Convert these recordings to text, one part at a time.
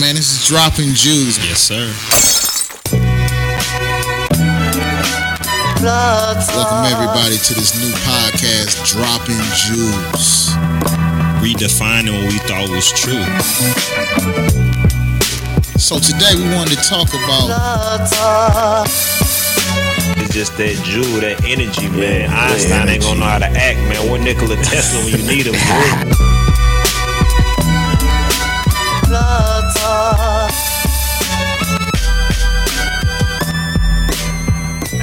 man. This is Dropping Joules. Yes, sir. Welcome everybody to this new podcast, Dropping Joules. Redefining what we thought was true. So today we wanted to talk about It's just that joule, that energy, man. Einstein ain't gonna know how to act, man. What Nikola Tesla when you need him,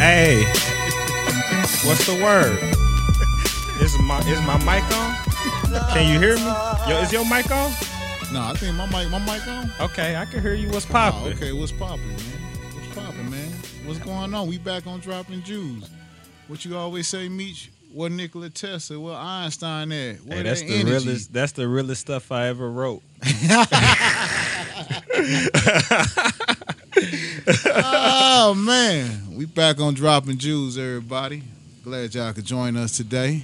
Hey, what's the word? Is my is my mic on? Can you hear me? Yo, is your mic on? No, I think my mic my mic on. Okay, I can hear you. What's Oh, poppin'? okay, what's popping, man? What's popping, man? What's going on? We back on Dropping Joules. What you always say, Meech? What Nikola Tesla? What Einstein at? What Hey, that's that the energy? realest. That's the realest stuff I ever wrote. Oh man, we back on Dropping Joules, everybody. Glad y'all could join us today.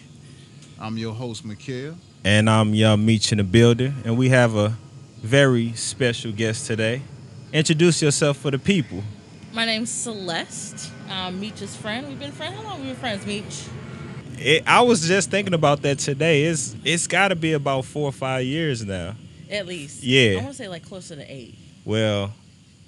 I'm your host, Mikhail. And I'm Young Meech in the building, and we have a very special guest today. Introduce yourself for the people. My name's Celeste. Um, Meech's friend. We've been friends. How long have we been friends, Meech? It, I was just thinking about that today. It's it's got to be about four or five years now. At least. Yeah. I want to say like closer to eight. Well,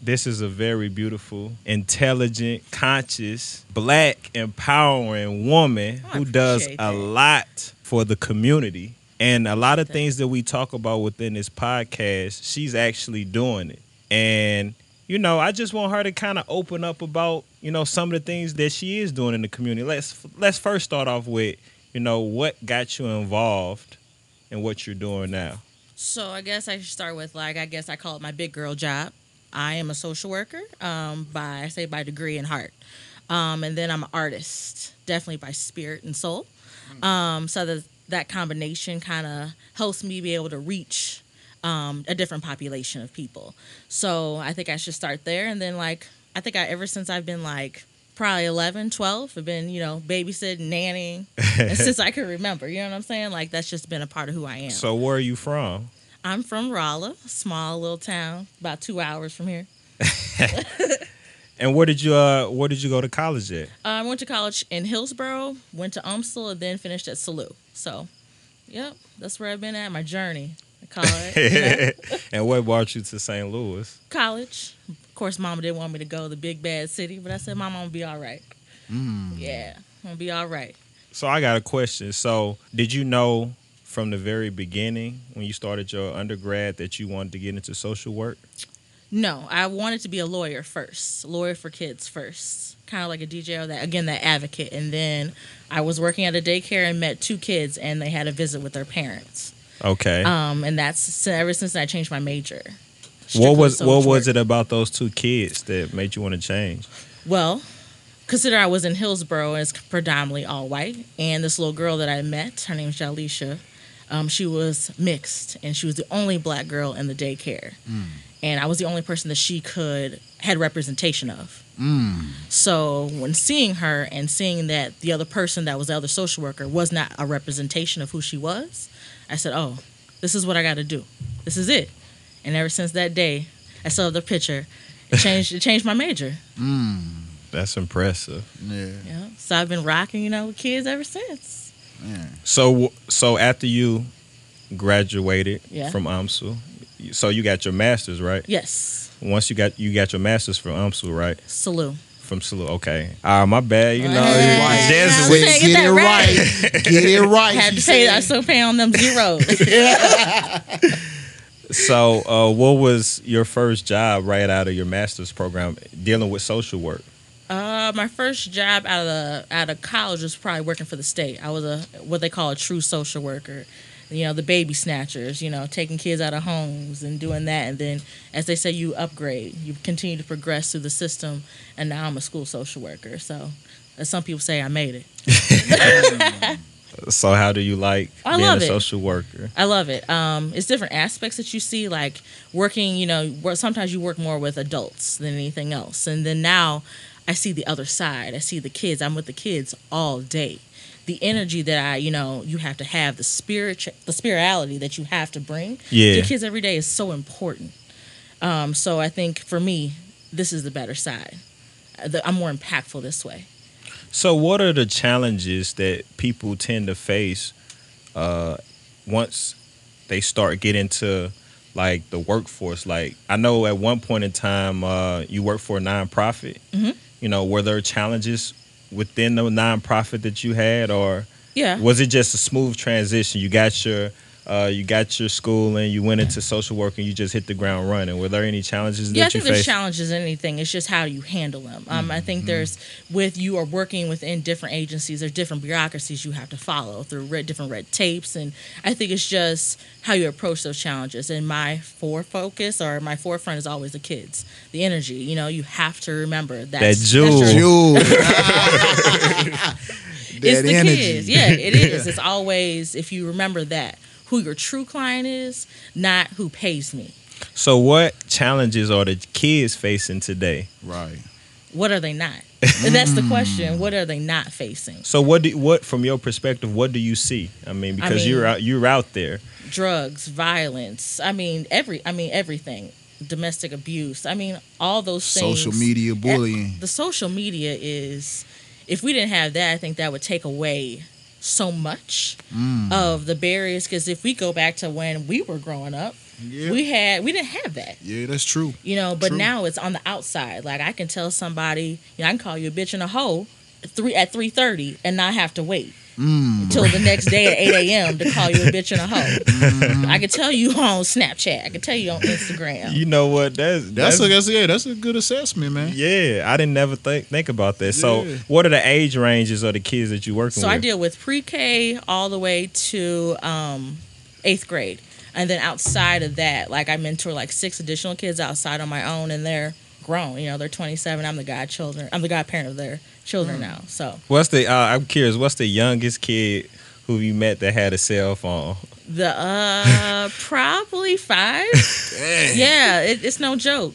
this is a very beautiful, intelligent, conscious, black, empowering woman I who does a that. lot for the community. And a lot of things that we talk about within this podcast, she's actually doing it. And, you know, I just want her to kind of open up about, you know, some of the things that she is doing in the community. Let's let's first start off with, you know, what got you involved in what you're doing now. So I guess I should start with like I guess I call it my big girl job. I am a social worker um, by I say by degree and heart, um, and then I'm an artist, definitely by spirit and soul. Um, so that that combination kind of helps me be able to reach um, a different population of people. So I think I should start there, and then like I think I ever since I've been like probably 11 12 i've been you know babysitting nannying since i can remember you know what i'm saying like that's just been a part of who i am So where are you from? I'm from Rolla, small little town, about two hours from here. And where did you uh where did you go to college at? Uh, I went to college in Hillsboro, went to UMSL, and then finished at Salu. So, yep, that's where I've been at my journey. I call it you know, and what brought you to St. Louis? college. Of course, Mama didn't want me to go to the big bad city, but I said, Mama, I'm gonna be all right. Yeah, I'm gonna be all right. So I got a question. So did you know from the very beginning when you started your undergrad that you wanted to get into social work? No, I wanted to be a lawyer first, lawyer for kids first, kind of like a DJ or that again that advocate. And then I was working at a daycare and met two kids, and they had a visit with their parents. Okay. Um, and that's ever since I changed my major. what was what was it about those two kids that made you want to change? Well, consider I was in Hillsboro and it's predominantly all white, and this little girl that I met, her name is Jalisha, um, she was mixed, and she was the only black girl in the daycare, mm. and I was the only person that she could had representation of. Mm. So when seeing her and seeing that the other person that was the other social worker was not a representation of who she was, I said, "Oh, this is what I got to do. This is it." And ever since that day, I saw the picture. It changed. it changed my major. Mm. That's impressive. Yeah, Yeah. So I've been rocking, you know, with kids ever since. So so after you graduated Yeah. from UMSL, so you got your masters, right? Yes. Once you got you got your masters from UMSL, right? Salute. From Salute. Okay. Ah, my bad. You know, Hey, the you know Jesuits. what I'm saying? Get, Get it right. Get it right. Had to said. I still pay on them zeros. So, uh, what was your first job right out of your master's program dealing with social work? Uh, my first job out of the out of college was probably working for the state. I was a what they call a true social worker. You know, the baby snatchers. You know, taking kids out of homes and doing that. And then, as they say, you upgrade. You continue to progress through the system. And now I'm a school social worker. So, as some people say, I made it. So, how do you like I being a it. social worker? I love it. Um, it's different aspects that you see, like working. You know, sometimes you work more with adults than anything else, and then now I see the other side. I see the kids. I'm with the kids all day. The energy that I, you know, you have to have the spirit, the spirituality that you have to bring Yeah. to kids every day is so important. Um, so I think for me, this is the better side. Uh, I'm more impactful this way. So, what are the challenges that people tend to face uh, once they start getting to like the workforce? Like, I know at one point in time uh, you worked for a nonprofit. Mhm. You know, were there challenges within the nonprofit that you had, or Yeah. was it just a smooth transition? You got your uh, you got your school and you went into social work and you just hit the ground running. Were there any challenges Yeah, I that you think there's faced? challenges in anything. It's just how you handle them. Um, I Mm-hmm. think there's with you are working within different agencies. There's different bureaucracies you have to follow through red, different red tapes, and I think it's just how you approach those challenges. And my fore focus or my forefront is always the kids, the energy. You know, you have to remember that That jewel. Jewel. it's That the energy. kids. Yeah, it is. It's always if you remember that who your true client is, not who pays me. So, what challenges are the kids facing today? Right. What are they not? And that's the question. Mm. What are they not facing? So what do what from your perspective? What do you see? I mean, because mean- you're out you're out there. drugs, violence. I mean, every. I mean, everything. Domestic abuse. I mean, all those things. Social media eh, bullying. The social media is. If we didn't have that, I think that would take away so much Mm. of the barriers. Because if we go back to when we were growing up, Yeah. we had we didn't have that. yeah, that's true. You know, but True. now it's on the outside. Like I can tell somebody, you know, I can call you a bitch and a hoe three at three thirty and not have to wait Mm. until the next day at eight a.m. to call you a bitch and a hoe. Mm-hmm. I can tell you on Snapchat. I can tell you on Instagram. You know what? That's That's, that's, a, that's yeah, that's a good assessment, man. yeah. I didn't never think think about that. So, what are the age ranges of the kids that you work So with? So I deal with pre-K all the way to um, eighth grade, and then outside of that, like I mentor like six additional kids outside on my own, and they're grown. You know, they're 27. I'm the godchildren. I'm the godparent of their children now. So What's the? Uh, I'm curious. What's the youngest kid who you met that had a cell phone? the uh probably five. Dang. Yeah, it, it's no joke.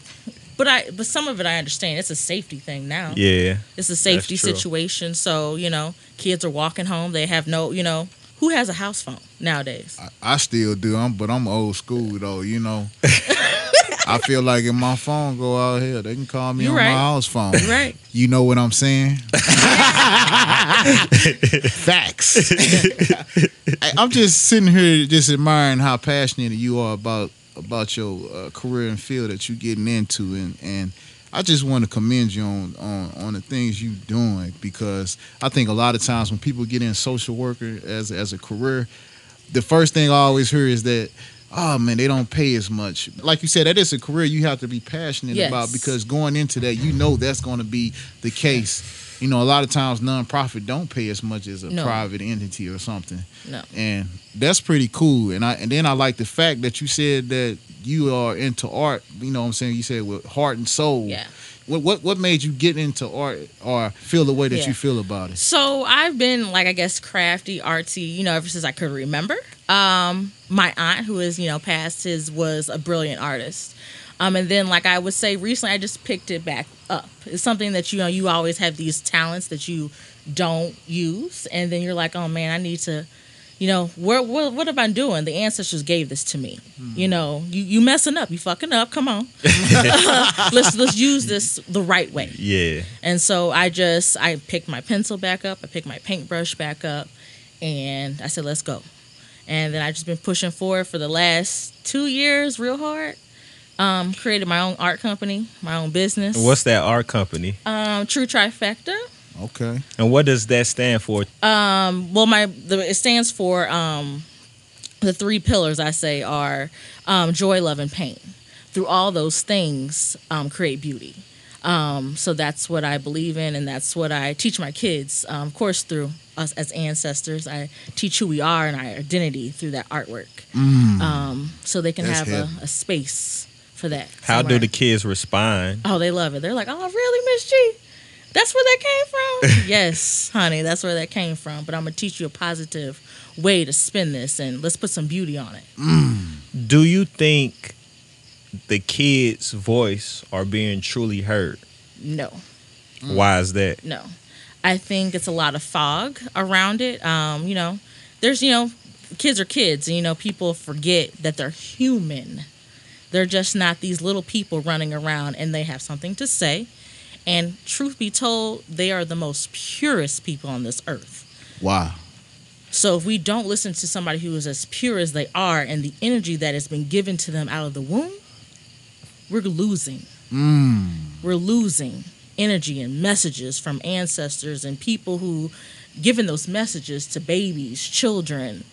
But I, but some of it I understand. It's a safety thing now. Yeah. It's a safety situation. So you know, kids are walking home. They have no, you know, who has a house phone nowadays? I, I still do. I'm, but I'm old school though. You know. I feel like if my phone go out here, they can call me You on right. my house phone. Right. You know what I'm saying? Facts. I- I'm just sitting here just admiring how passionate you are about about your uh, career and field that you're getting into, and and I just want to commend you on on on the things you're doing because I think a lot of times when people get in social worker as as a career, the first thing I always hear is that. Oh man, they don't pay as much. Like you said, that is a career you have to be passionate Yes. about because going into that, you know that's going to be the case. You know, a lot of times nonprofit don't pay as much as a No. private entity or something, No. and that's pretty cool. And I and then I like the fact that you said that you are into art. You know, what I'm saying you said with heart and soul. Yeah. What what what made you get into art or feel the way that Yeah. you feel about it? So I've been like I guess crafty, artsy, you know, ever since I could remember. Um, my aunt, who is you know past his, was a brilliant artist. Um, and then like I would say recently, I just picked it back up. It's something that you know you always have these talents that you don't use, and then you're like, oh man, I need to. You know, where, what what am I doing? The ancestors gave this to me. You know, you you messing up, you fucking up. Come on, let's let's use this the right way. Yeah. And so I just I picked my pencil back up, I picked my paintbrush back up, and I said, "Let's go." And then I just been pushing forward for the last two years, real hard. Um, created my own art company, my own business. What's that art company? um, True Trifecta? Okay. And what does that stand for? Um, well, my the, it stands for um, the three pillars. I say are um, joy, love, and pain. Through all those things, um, create beauty. Um, so that's what I believe in, and that's what I teach my kids. Um, of course, through us as ancestors, I teach who we are and our identity through that artwork. Um, so they can That's have a, a space for that. How do the kids respond? Oh, they love it. They're like, oh, really, Miss G? That's where that came from? yes, honey, that's where that came from. But I'm going to teach you a positive way to spin this and let's put some beauty on it. Do you think the kids' voice are being truly heard? No, Why is that? no. I think it's a lot of fog around it. Um, you know, there's, you know, kids are kids, and, you know, people forget that they're human. They're just not these little people running around and they have something to say. And truth be told, they are the most purest people on this earth. Wow. So if we don't listen to somebody who is as pure as they are and the energy that has been given to them out of the womb, we're losing. Mm. We're losing energy and messages from ancestors and people who given those messages to babies, children,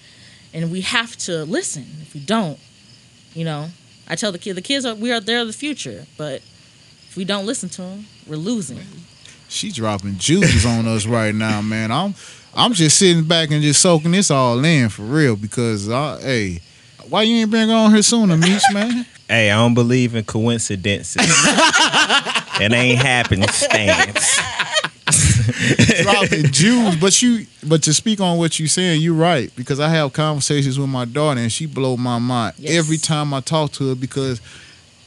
and we have to listen. If we don't, you know, I tell the kid, the kids are we are they're the future, but we don't listen to them, we're losing. She dropping juices on us right now, man. I'm I'm just sitting back and just soaking this all in for real because I, hey, why you ain't been on here sooner, Meech, man? Hey, I don't believe in coincidences. it ain't happenstance. dropping Joules. But you, but to speak on what you're saying, you're right because I have conversations with my daughter and she blow my mind Yes. every time I talk to her because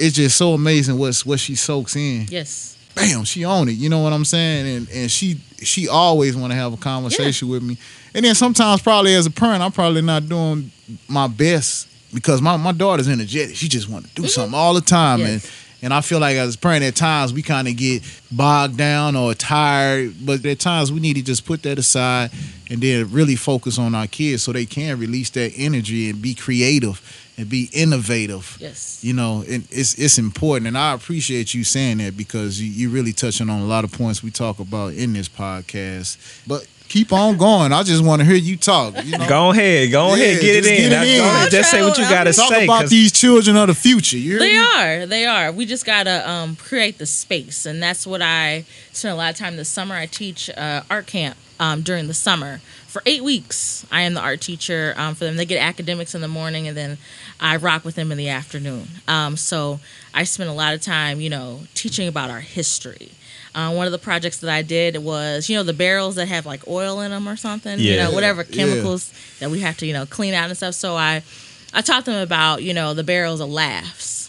it's just so amazing what's what she soaks in. Yes. Bam, she own it. You know what I'm saying? And and she she always want to have a conversation with me. And then sometimes probably as a parent, I'm probably not doing my best because my, my daughter's energetic. She just want to do mm-hmm. something all the time. Yes. And and I feel like as a parent at times we kind of get bogged down or tired. But at times we need to just put that aside and then really focus on our kids so they can release that energy and be creative and be innovative Yes. you know and it's it's important and i appreciate you saying that because you, you're really touching on a lot of points we talk about in this podcast but keep on going i just want to hear you talk you know Go ahead, go Yeah, ahead, get it in. get it in. Go ahead, just say what you gotta talk say. about 'cause- these children of the future you They me? are. They are. We just gotta um, create the space, and that's what I spend a lot of time this summer. I teach uh, art camp um, during the summer for eight weeks. I am the art teacher um, for them. They get academics in the morning, and then I rock with them in the afternoon. Um, so I spend a lot of time, you know, teaching about our history. Uh, one of the projects that I did was, you know, the barrels that have like oil in them or something, you know, whatever Yeah. chemicals that we have to, you know, clean out and stuff. So I, I taught them about, you know, the barrels of laughs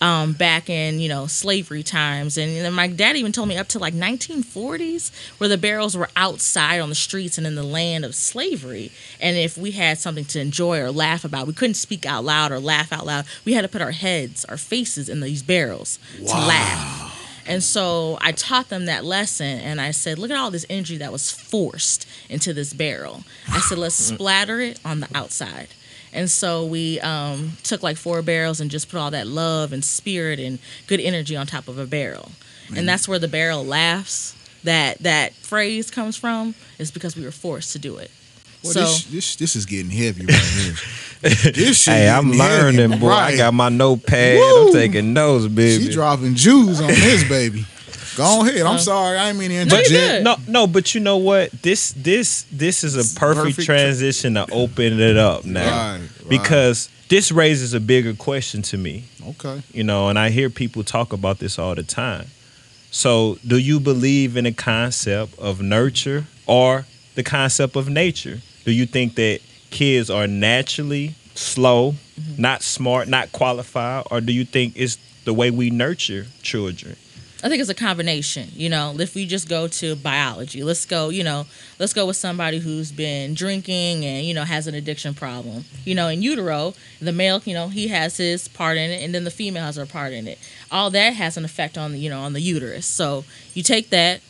um, back in, you know, slavery times. And, then my dad even told me up to like 1940s where the barrels were outside on the streets and in the land of slavery. And if we had something to enjoy or laugh about, we couldn't speak out loud or laugh out loud. We had to put our heads, our faces in these barrels to laugh. And so I taught them that lesson and I said, look at all this energy that was forced into this barrel. I said, let's splatter it on the outside. And so we um, took like four barrels and just put all that love and spirit and good energy on top of a barrel. And that's where the barrel laughs. That that phrase comes from is because we were forced to do it. Well, so this, this this is getting heavy right here. this shit Hey, I'm getting heavy, learning, boy. I got my notepad. Woo! I'm taking notes, baby. She dropping Joules on this baby. Go ahead. I'm Uh, sorry. I ain't mean to No, interject. good. No, no, but you know what? This this this is a perfect, perfect tra- transition to open it up now. Right, right. Because this raises a bigger question to me, Okay. you know, and I hear people talk about this all the time. So, do you believe in the concept of nurture or the concept of nature? Do you think that kids are naturally slow, not smart, not qualified, or do you think it's the way we nurture children? I think it's a combination. You know, if we just go to biology, let's go. You know, let's go with somebody who's been drinking and you know has an addiction problem. You know, in utero, the male, you know, he has his part in it, and then the female has her part in it. All that has an effect on the you know on the uterus. So you take that,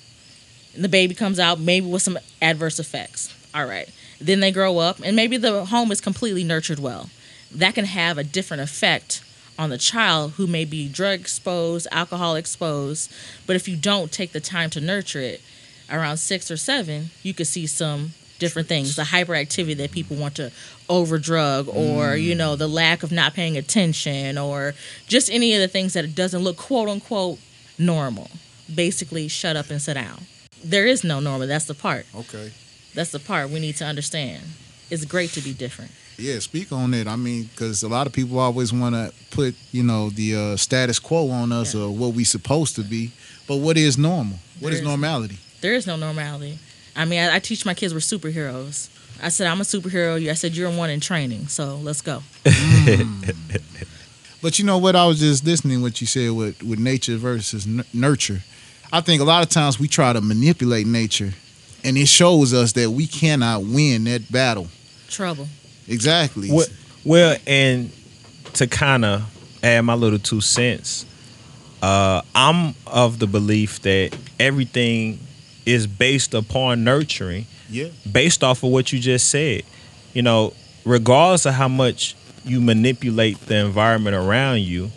and the baby comes out maybe with some adverse effects. All right, then they grow up, and maybe the home is completely nurtured well. That can have a different effect on the child who may be drug exposed, alcohol exposed. But if you don't take the time to nurture it, around six or seven, you could see some different things. The hyperactivity that people want to overdrug or mm. you know the lack of not paying attention or just any of the things that it doesn't look quote unquote normal. Basically shut up and sit down. There is no normal. That's the part. Okay. that's the part we need to understand. It's great to be different Yeah, speak on it. I mean, because a lot of people always want to put, you know, the uh, status quo on us Yeah. or what we supposed to be. But what is normal? What is is- normality? there is no normality. I mean, I, I teach my kids we're superheroes. I said I'm a superhero. I said you're one in training. So let's go. But you know what? I was just listening what you said with, with nature versus n- nurture. I think a lot of times we try to manipulate nature, and it shows us that we cannot win that battle. Trouble. Exactly. Well, well, and to kind of add my little two cents. Uh, I'm of the belief that everything is based upon nurturing, Yeah. based off of what you just said. You know, regardless of how much you manipulate the environment around you,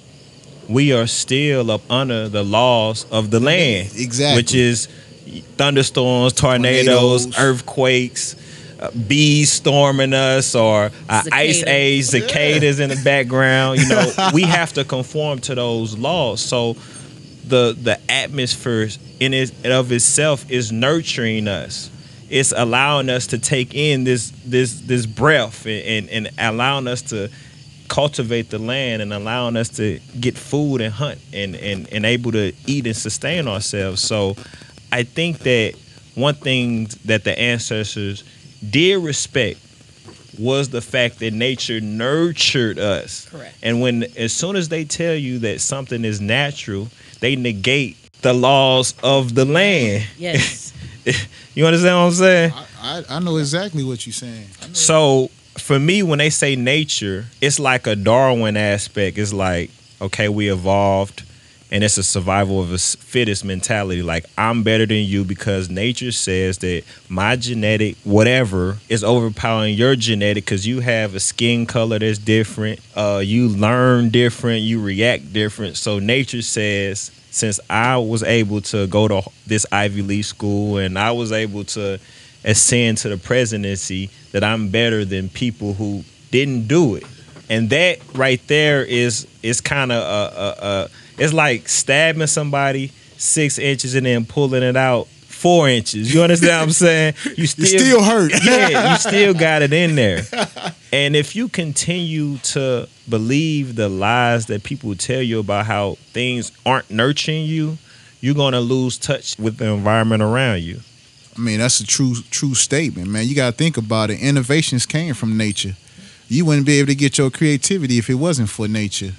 we are still up under the laws of the land. Exactly. Which is thunderstorms, tornadoes, Tornadoes. earthquakes, bees storming us, or uh, ice age, cicadas in the background. You know, we have to conform to those laws. So the the atmosphere in it and of itself is nurturing us. It's allowing us to take in this this this breath and, and, and allowing us to cultivate the land and allowing us to get food and hunt and, and, and able to eat and sustain ourselves. So I think that one thing that the ancestors did respect was the fact that nature nurtured us. Correct. And when as soon as they tell you that something is natural, they negate the laws of the land. Yes. You understand what I'm saying? I, I, I know exactly what you're saying. So for me, when they say nature, it's like a Darwin aspect. It's like, okay, we evolved and it's a survival of the fittest mentality. Like, I'm better than you because nature says that my genetic whatever is overpowering your genetic because you have a skin color that's different. Uh, you learn different, you react different. So nature says, since I was able to go to this Ivy League school and I was able to ascend to the presidency that I'm better than people who didn't do it. And that right there is is kind of a, a, a it's like stabbing somebody six inches and then pulling it out four inches. You understand what I'm saying? You still, still hurt. yeah, you still got it in there. And if you continue to believe the lies that people tell you about how things aren't nurturing you, you're gonna lose touch with the environment around you. I mean, that's a true true statement, man. You got to think about it. Innovations came from nature. You wouldn't be able to get your creativity if it wasn't for nature.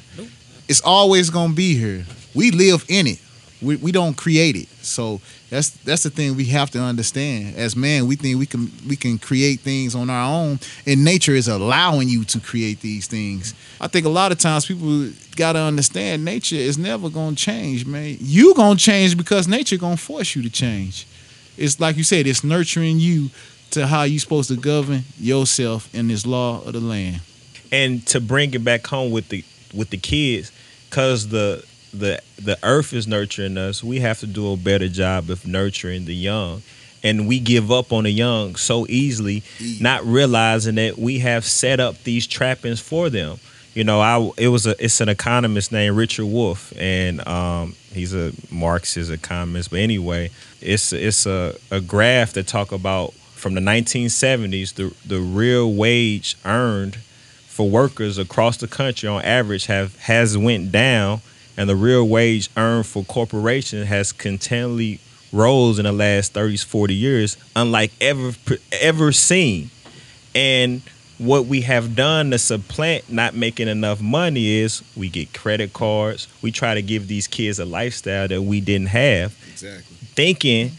It's always to be here. We live in it. We, we don't create it. So that's that's the thing we have to understand. As man, we think we can we can create things on our own, and nature is allowing you to create these things. I think a lot of times people got to understand nature is never to change, man. You to change because nature to force you to change it's like you said, it's nurturing you to how you supposed to govern yourself in this law of the land. and to bring it back home with the with the kids because the the the earth is nurturing us we have to do a better job of nurturing the young. And we give up on the young so easily not realizing that we have set up these trappings for them. You know i it was a it's an economist named richard wolff and um he's a marxist economist but anyway it's it's a, a graph that talk about from the 1970s the the real wage earned for workers across the country on average have has went down and the real wage earned for corporations has continually rose in the last 30 40 years unlike ever ever seen. And what we have done to supplant not making enough money is we get credit cards we try to give these kids a lifestyle that we didn't have. Exactly. thinking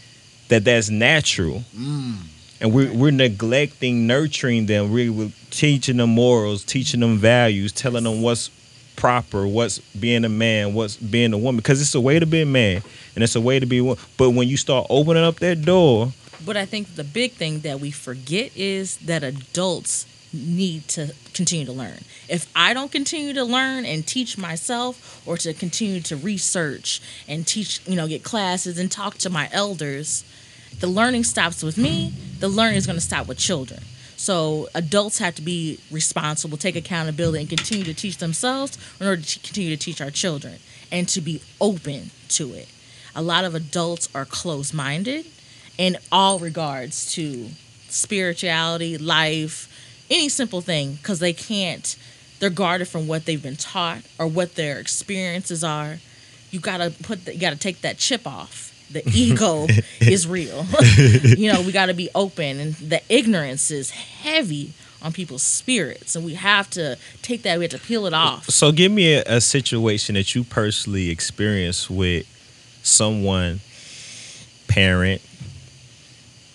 that that's natural mm. And we're, we're neglecting nurturing them we we're teaching them morals teaching them values telling them what's proper what's being a man what's being a woman because it's a way to be a man and it's a way to be woman but when you start opening up that door But I think the big thing that we forget is that adults need to continue to learn. If I don't continue to learn and teach myself or to continue to research and teach, you know, get classes and talk to my elders, the learning stops with me, the learning is going to stop with children. So adults have to be responsible, take accountability, and continue to teach themselves in order to continue to teach our children and to be open to it. A lot of adults are closed minded in all regards to spirituality, life, any simple thing, because they can't, they're guarded from what they've been taught or what their experiences are. You gotta put, the, you gotta take that chip off. The ego is real. you know, we gotta be open, and the ignorance is heavy on people's spirits, and we have to take that. We have to peel it off. so give me a, a situation that you personally experienced with someone parent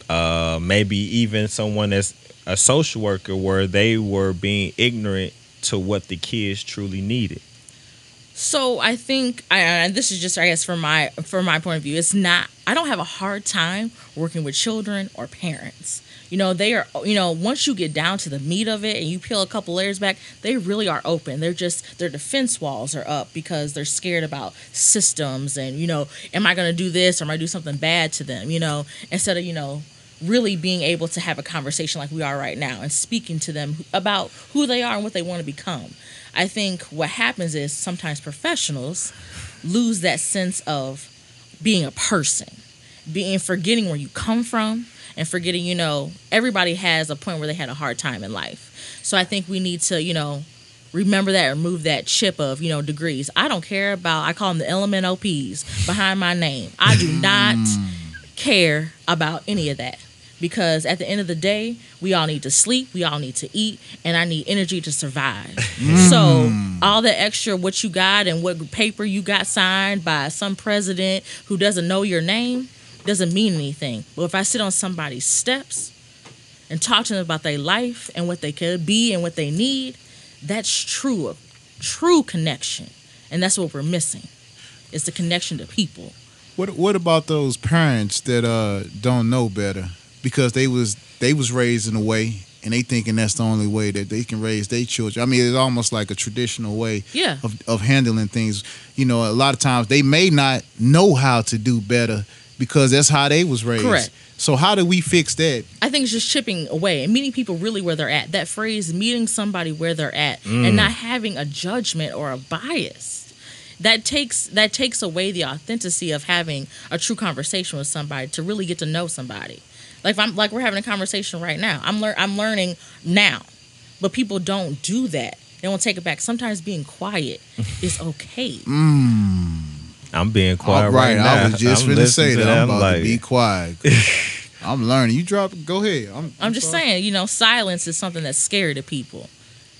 uh maybe even someone that's a social worker where they were being ignorant to what the kids truly needed So I think, I, this is just, I guess, from my from my point of view, it's not. I don't have a hard time working with children or parents. You know, they are. You know, once you get down to the meat of it and you peel a couple layers back, they really are open. They're just their defense walls are up because they're scared about systems and you know, am I going to do this or am I do something bad to them? You know, instead of you know really being able to have a conversation like we are right now and speaking to them about who they are and what they want to become. I think what happens is sometimes professionals lose that sense of being a person, being forgetting where you come from and forgetting, you know, everybody has a point where they had a hard time in life. So I think we need to, you know, remember that remove that chip of, you know, degrees. I don't care about I call them the LMNOPs behind my name. I do not mm. care about any of that because at the end of the day, we all need to sleep, we all need to eat, and I need energy to survive. So, all the extra what you got and what paper you got signed by some president who doesn't know your name doesn't mean anything. But if I sit on somebody's steps and talk to them about their life and what they could be and what they need, that's true, true connection. And that's what we're missing. It's the connection to people. What What about those parents that uh don't know better because they was they was raised in a way and they thinking that's the only way that they can raise their children. I mean, it's almost like a traditional way Yeah. of of handling things. You know, a lot of times they may not know how to do better because that's how they was raised. Correct. So how do we fix that? I think it's just chipping away and meeting people really where they're at. That phrase, meeting somebody where they're at, and mm. not having a judgment or a bias. That takes that takes away the authenticity of having a true conversation with somebody to really get to know somebody. Like if I'm like we're having a conversation right now. I'm lear- I'm learning now, but people don't do that. They don't take it back. Sometimes being quiet is okay. Mm. I'm being quiet All right, right, now. I was just I'm finna say that. I'm about like, to be quiet. I'm learning. You drop. Go ahead. I'm, I'm just sorry. saying, you know, silence is something that's scary to people.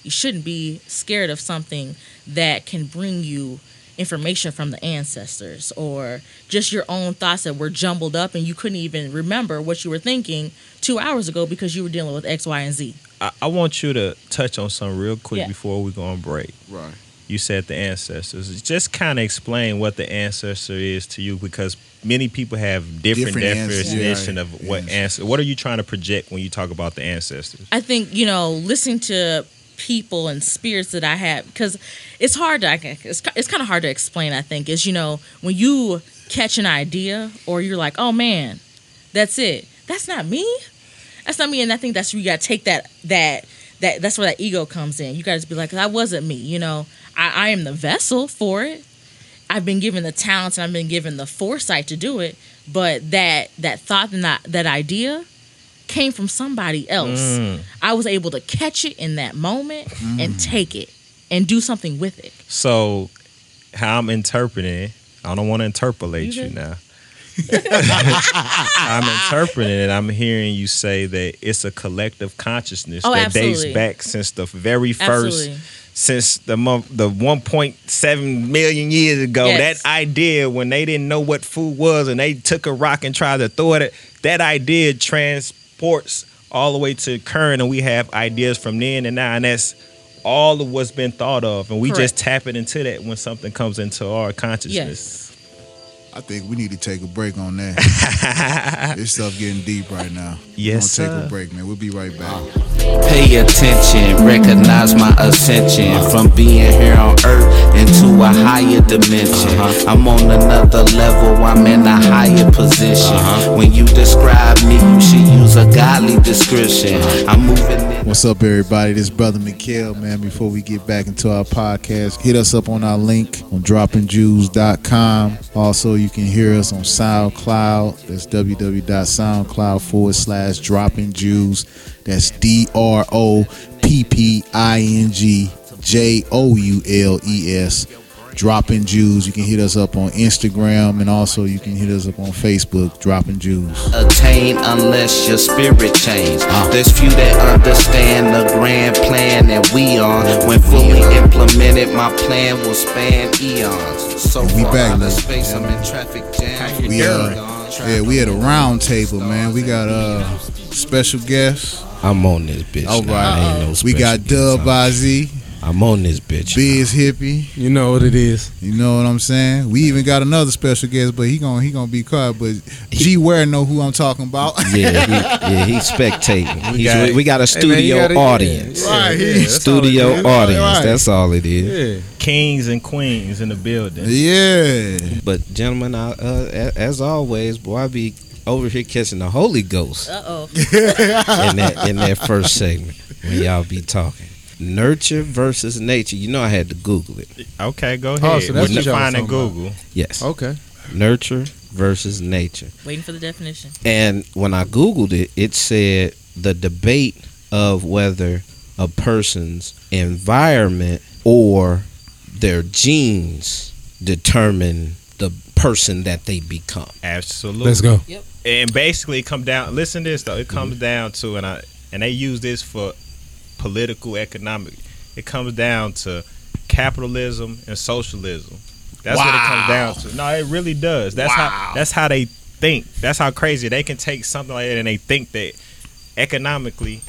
You shouldn't be scared of something that can bring you information from the ancestors or just your own thoughts that were jumbled up and you couldn't even remember what you were thinking two hours ago because you were dealing with X, Y, and Z. I, I want you to touch on something real quick Yeah. before we go on break. Right. You said the ancestors. Just kind of explain what the ancestor is to you because many people have different, Different definition yeah. of what Yes. answer. What are you trying to project when you talk about the ancestors? I think you know listening to people and spirits that I have because it's hard to it's, it's kind of hard to explain. I think is you know when you catch an idea or you're like oh man that's it that's not me that's not me and I think that's where you got to take that that that that's where that ego comes in. You got to be like that wasn't me. You know I, I am the vessel for it. I've been given the talents and I've been given the foresight to do it, but that that thought and that that idea came from somebody else. Mm. I was able to catch it in that moment and take it and do something with it. So, how I'm interpreting it, I don't want to interpolate You you now. I'm interpreting it. I'm hearing you say that it's a collective consciousness Oh, that dates back since the very first, Absolutely. since the month, the 1.7 million years ago. Yes. That idea when they didn't know what food was and they took a rock and tried to throw it. at- That idea transports all the way to current, and we have ideas from then and now, and that's all of what's been thought of, and we Correct. just tap it into that when something comes into our consciousness. Yes. I think we need to take a break on that. this stuff getting deep right now. Yes, We're gonna sir. take a break, man. We'll be right back. Pay attention, recognize my ascension from being here on earth into a higher dimension. Uh-huh. I'm on another level, I'm in a higher position. Uh-huh. When you describe me, you should use a godly description. Uh-huh. I'm moving in. What's up, everybody? This is brother Mikhail, man. Before we get back into our podcast, hit us up on our link on droppingjoules.com. Also, you can hear us on SoundCloud. That's www.soundcloud forward slash dropping Joules. That's D R O P P I N G J O U L E S. Dropping Joules. You can hit us up on Instagram and also you can hit us up on Facebook, Dropping Joules. attain unless your spirit change. There's few that understand the grand plan that we on. When fully implemented, my plan will span eons. So We back, out of space, I'm in traffic jam. We uh, yeah, we at a round table, man. We got uh special guest. I'm on this bitch. All right. No We got. Dub IZ. I'm on this bitch. Biz hippie. You know what it is. You know what I'm saying? We even got another special guest, but he gonna he gonna be quiet. But G Ware know who I'm talking about. Yeah, he, yeah, he's spectating. He's, got- we got a Hey, man, studio gotta- audience. yeah, Right, yeah, he- that's all Studio audience. Right. That's all it is. Yeah. Kings and queens in the building. yeah. But gentlemen, I, uh, as always, boy, I be over here catching the Holy Ghost Uh oh. in that in that first segment when y'all be talking. Nurture versus nature. You know I had to Google it. Okay, go oh, ahead. Oh, ahead. so that's what y'all find in was talking about. Google? Yes. Okay. Nurture versus nature. Waiting for the definition. And when I Googled it, it said the debate of whether a person's environment or their genes determine the person that they become. Absolutely. Let's go. Yep. And basically, come down. Listen to this though. It mm-hmm. comes down to, and I and they use this for political, economic. It comes down to capitalism and socialism. That's what it comes down to. No, it really does. That's how. That's how they think. That's how crazy they can take something like that and they think that economically,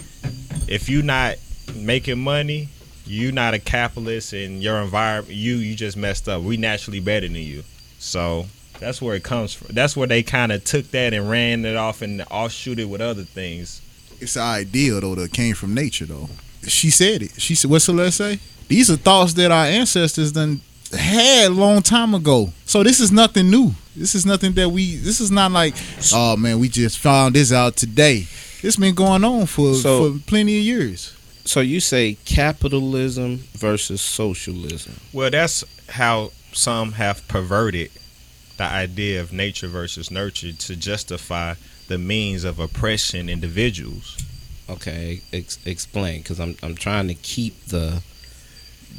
if you're not making money, you're not a capitalist and your environment, you you just messed up. We naturally better than you. So that's where it comes from. That's where they kind of took that and ran it off and offshoot it with other things. It's an idea though that came from nature though. She said it. She said, "What's Celeste say? These are thoughts that our ancestors done had a long time ago. So this is nothing new. This is nothing that we. This is not like, oh man, we just found this out today. It's been going on for So- for plenty of years. So you say capitalism versus socialism. Well, that's how some have perverted the idea of nature versus nurture to justify the means of oppression individuals. Okay, ex- explain because I'm I'm trying to keep the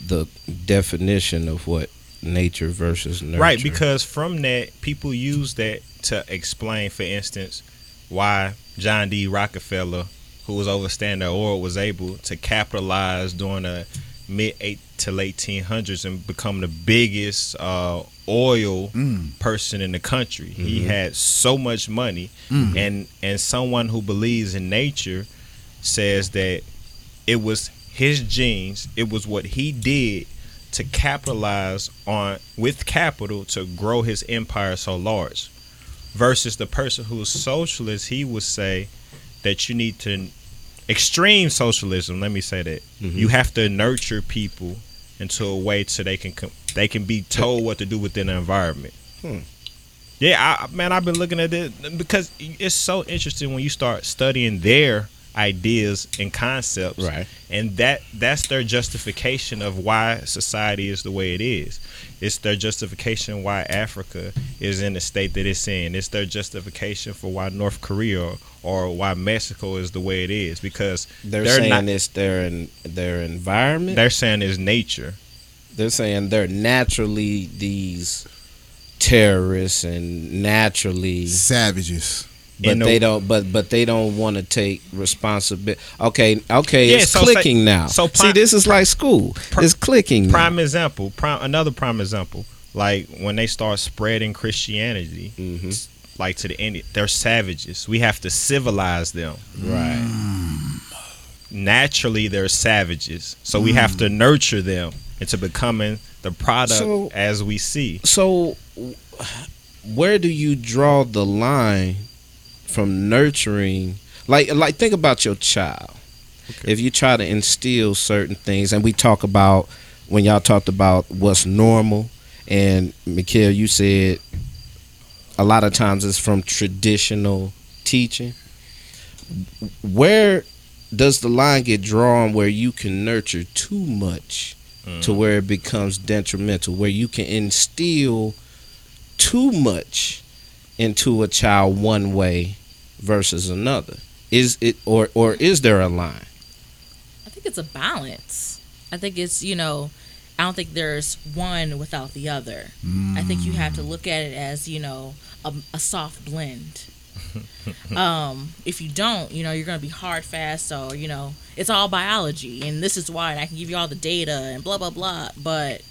the definition of what nature versus nurture. Right, because from that, people use that to explain, for instance, why John D. Rockefeller, who was over Standard Oil, was able to capitalize during the mid eight to late teen hundreds and become the biggest uh, oil Mm. person in the country. He mm-hmm. had so much money, mm. and and someone who believes in nature says that it was his genes, it was what he did to capitalize on with capital to grow his empire so large. Versus the person who is socialist, he would say that you need to extreme socialism. Let me say that mm-hmm. you have to nurture people into a way so they can they can be told what to do within the environment. Hmm. Yeah, I, man, I've been looking at it because it's so interesting when you start studying their ideas and concepts Right. and that that's their justification of why society is the way it is it's their justification why africa is in the state that it's in it's their justification for why north korea or why mexico is the way it is because They're, They're saying not- it's their in, their environment. they're saying it's nature they're saying they're naturally these terrorists and naturally Savages. But the- they don't but but they don't want to take responsibility okay okay Yeah, it's so say- clicking now. so see this is like school. it's clicking now. prime example prime another prime example like when they start spreading christianity Mhm. like to the Indian, they're savages. We have to civilize them. Right. Naturally they're savages. So we have to nurture them into becoming the product So- as we see. so where do you draw the line from nurturing like like think about your child. If you try to instill certain things and we talk about when y'all talked about what's normal and Mikhail you said a lot of times it's from traditional teaching. Where does the line get drawn where you can nurture too much to mm. where it becomes detrimental where you can instill too much into a child one way versus another is it or or is there a line I think it's a balance. I think it's, you know, I don't think there's one without the other. I think you have to look at it as, you know, a, a soft blend. um, if you don't, you know, you're going to be hard, fast. So, you know, it's all biology. And this is why. And I can give you all the data and blah, blah, blah. But,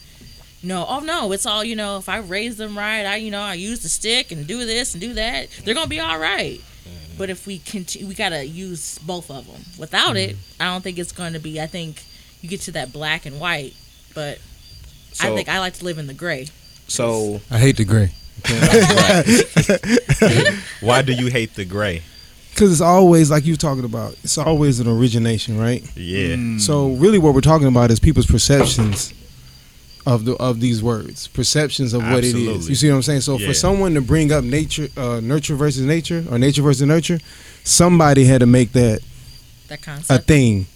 you know, oh no, it's all, you know, if I raise them right, I, you know, I use the stick and do this and do that, they're going to be all right. But if we continue, we got to use both of them. Without it, mm-hmm. I don't think it's going to be. I think you get to that black and white, but I think I like to live in the gray. So I hate the gray Why do you hate the gray? because it's always like you talking about. It's always an origination, right? Yeah. So really, what we're talking about is people's perceptions of the of these words, perceptions of what it is. You see what I'm saying? So Yeah. for someone to bring up nature, uh, nurture versus nature, or nature versus nurture, somebody had to make that That concept a thing.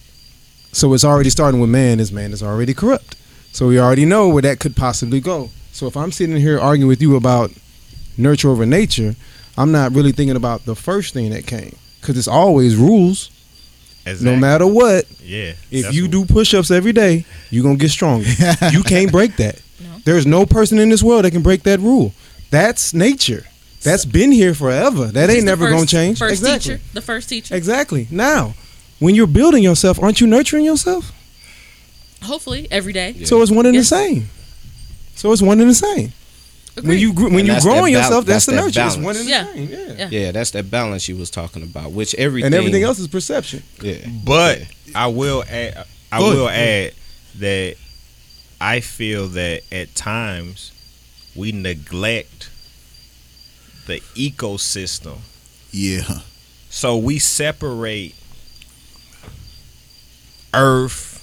So it's already starting with man. This man is already corrupt. So we already know where that could possibly go. So if I'm sitting here arguing with you about nurture over nature, I'm not really thinking about the first thing that came because it's always rules. Exactly. No matter what, Yeah. if you what- do push-ups every day, you're gonna get stronger. you can't break that. No. There's no person in this world that can break that rule. That's nature. That's been here forever. That He's ain't never first- gonna change. First exactly. teacher, the first teacher. Exactly. Now, when you're building yourself, aren't you nurturing yourself? Hopefully, every day. So it's one and Yes. the same. So it's one and the same. When you gr- when you that's that growing yourself, that's, that's the that nurture. It's balance. one and Yeah. the same. Yeah. Yeah. Yeah, that's that balance you was talking about. Which everything And everything else is perception. Yeah. But I will add. I Go will add that I feel that at times we neglect the ecosystem. Yeah. So we separate earth,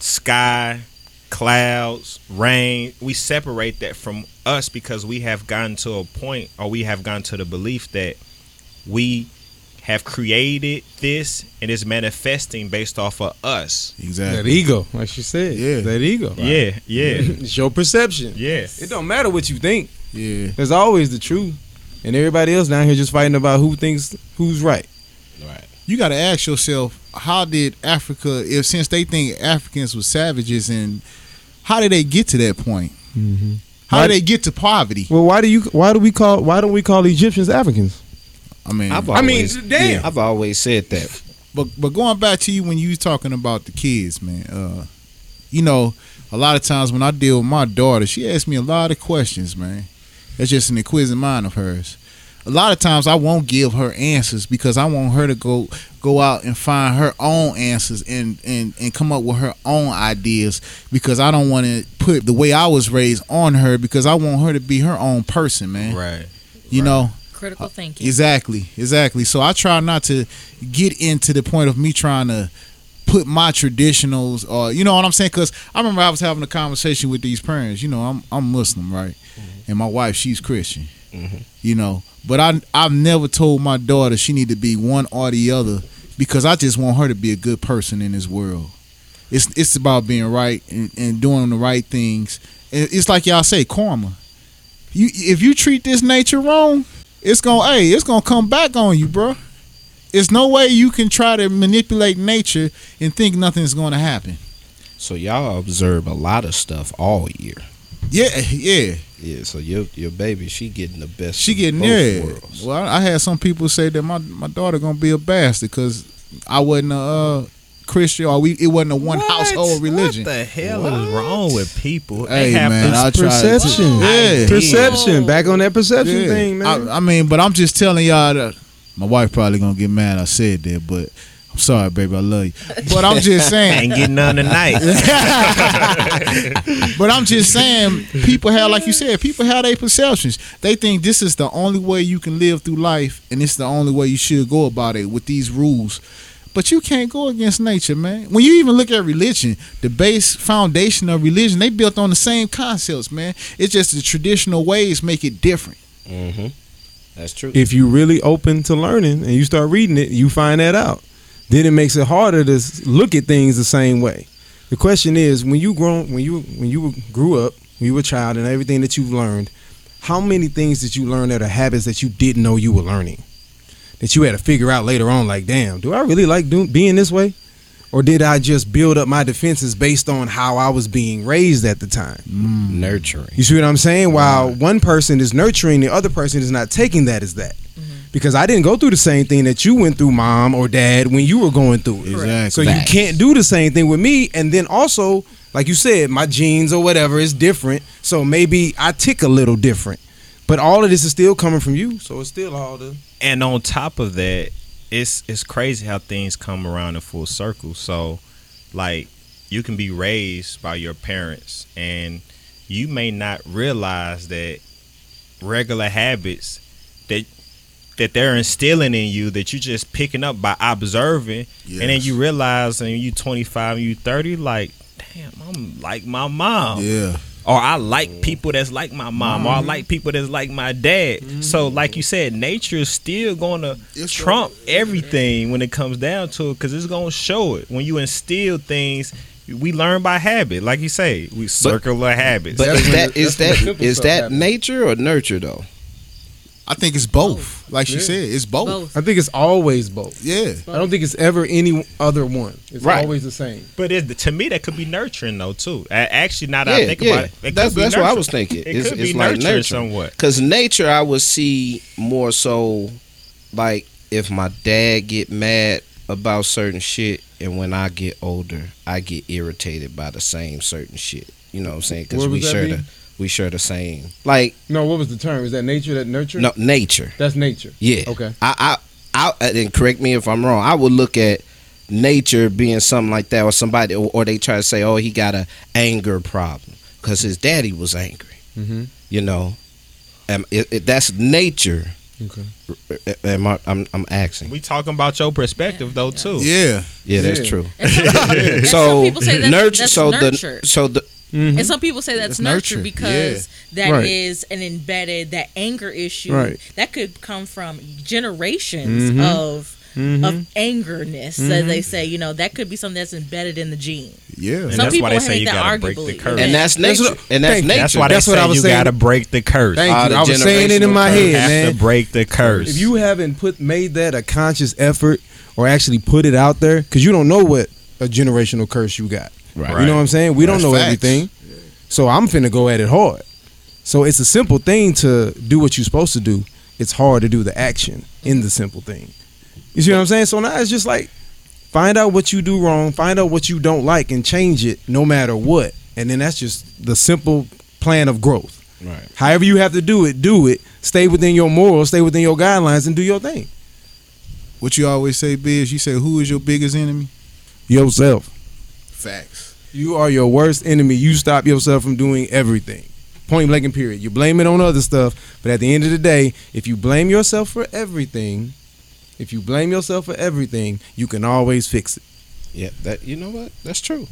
sky, clouds, rain. We separate that from us because we have gotten to a point or we have gotten to the belief that we have created this and it's manifesting based off of us. That Exactly. ego, like she said. Yeah. That ego. Yeah, yeah, It's your perception. yeah. It don't matter what you think. Yeah. There's always the truth. And everybody else down here just fighting about who thinks who's right. Right. You got to ask yourself, how did Africa, if since they think Africans were savages, and how did they get to that point? Mm-hmm. How Why- did they get to poverty? Well, why do you why do we call why don't we call Egyptians Africans? I mean, I've I mean, always, damn. I've always said that. But but going back to you when you was talking about the kids, man. Uh, you know, a lot of times when I deal with my daughter, she asks me a lot of questions, man. That's just an inquisitive mind of hers. A lot of times I won't give her answers because I want her to go go out and find her own answers and and and come up with her own ideas because I don't want to put the way I was raised on her because I want her to be her own person, man. Right. You know. Critical uh, thinking. Exactly, exactly. So I try not to get into the point of me trying to put my traditionals or you know what I'm saying because I remember I was having a conversation with these parents. You know, I'm I'm Muslim, right? Mm-hmm. And my wife, she's Christian. Mm-hmm. You know, but I I've never told my daughter she need to be one or the other because I just want her to be a good person in this world. It's it's about being right and, and doing the right things. And It's like y'all say, karma. You if you treat this nature wrong, it's gonna hey, it's gonna come back on you, bro. It's no way you can try to manipulate nature and think nothing's gonna happen. So y'all observe a lot of stuff all year. Yeah, yeah. Yeah. So your your baby, she getting the best. She getting both there. worlds. Well, I I had some people say that my my daughter gonna be a bastard because I wasn't a uh, Christian or we it wasn't a one household religion. What the hell is wrong with people? Hey, They have man, to- I try to- perception. Yeah. Perception. Back on that perception Yeah. thing, man. I, I mean, but I'm just telling y'all that my wife probably gonna get mad I said that, but I'm sorry, baby, I love you. But I'm just saying. ain't getting none tonight. But I'm just saying, people have, like you said, people have their perceptions. They think this is the only way you can live through life, and it's the only way you should go about it with these rules. But you can't go against nature, man. When you even look at religion, the base foundation of religion, they built on the same concepts, man. It's just the traditional ways make it different. Mm-hmm. That's true. if you really open to learning and you start reading it, you find that out. Then it makes it harder to look at things the same way. The question is, when you grown, when you when you grew up, when you were a child, and everything that you've learned, how many things did you learn that are habits that you didn't know you were learning, that you had to figure out later on? Like, damn, do I really like doing being this way, or did I just build up my defenses based on how I was being raised at the time? Mm. Nurturing. You see what I'm saying? While one person is nurturing, the other person is not taking that as that. Because I didn't go through the same thing that you went through, mom or dad, when you were going through it. Exactly. So you can't do the same thing with me. And then also, like you said, my genes or whatever is different. So maybe I tick a little different. But all of this is still coming from you. So it's still all the. and on top of that, it's it's crazy how things come around in full circle. So, like you can be raised by your parents and you may not realize that regular habits that that they're instilling in you that you're just picking up by observing and then you realize and you 25 you 30 like damn i'm like my mom Yeah. or I like people that's like my mom, or I mm-hmm. like people that's like my dad. So, mm-hmm. like you said, nature is still going to It's trump everything when it comes down to it, because it's going to show it. When you instill things, we learn by habit, like you say, we circular habits. But is when that the- is that's when the that simple is stuff that happens. nature or nurture though? I think it's both. Like she Yeah. said, it's both. Both. I think it's always both. Yeah. I don't think it's ever any other one. It's Right. always the same. but it, to me, that could be nurturing though too. A- Actually, now that I Yeah, think yeah. about it, it could that's be that's what I was thinking. It it's could it's be like nurturing nurture. somewhat. Because nature, I would see more so like if my dad get mad about certain shit, and when I get older, I get irritated by the same certain shit. You know what I'm saying? Because we would that share be? the we share the same like No, what was the term? Is that nature? That nurture? no nature. that's nature. Yeah. Okay. I, I, I, and correct me if I'm wrong. I would look at nature being something like that, or somebody, or, or they try to say, oh, he got a anger problem because his daddy was angry. Mm-hmm. You know, um, it, it, that's nature. Okay. Am I, I'm, I'm asking. We talking about your perspective though too. Yeah. Yeah, that's true. And some, So people say that's, nurture. that's so nurture. the so the And some people say that's It's nurture, nurture, because that Right. is an embedded that anger issue Right. that could come from generations Mhm. of Mhm. of angerness. That they say, you know, that could be something that's embedded in the gene. Yeah. And Some that's people why they say you gotta break the curse. and that's That's nature. what- and that's thank you. nature. That's why they That's what say I was you saying. gotta break the curse. Thank you. the I was saying it in my head, have man. to break the curse. If you haven't put made that a conscious effort or actually put it out there, because you don't know what a generational curse you got. Right. You know what I'm saying? We don't know facts. everything. So I'm finna go at it hard. So it's a simple thing to do what you're supposed to do. It's hard to do the action in the simple thing. You see what I'm saying? So now it's just like find out what you do wrong, find out what you don't like, and change it no matter what. And then that's just the simple plan of growth. Right. However you have to do it, do it. Stay within your morals, stay within your guidelines, and do your thing. What you always say, Biz, you say, who is your biggest enemy? Yourself. Facts. You are your worst enemy. You stop yourself from doing everything. Point blank and period. You blame it on other stuff, but at the end of the day, if you blame yourself for everything, if you blame yourself for everything, you can always fix it. Yeah. That you know what? That's true.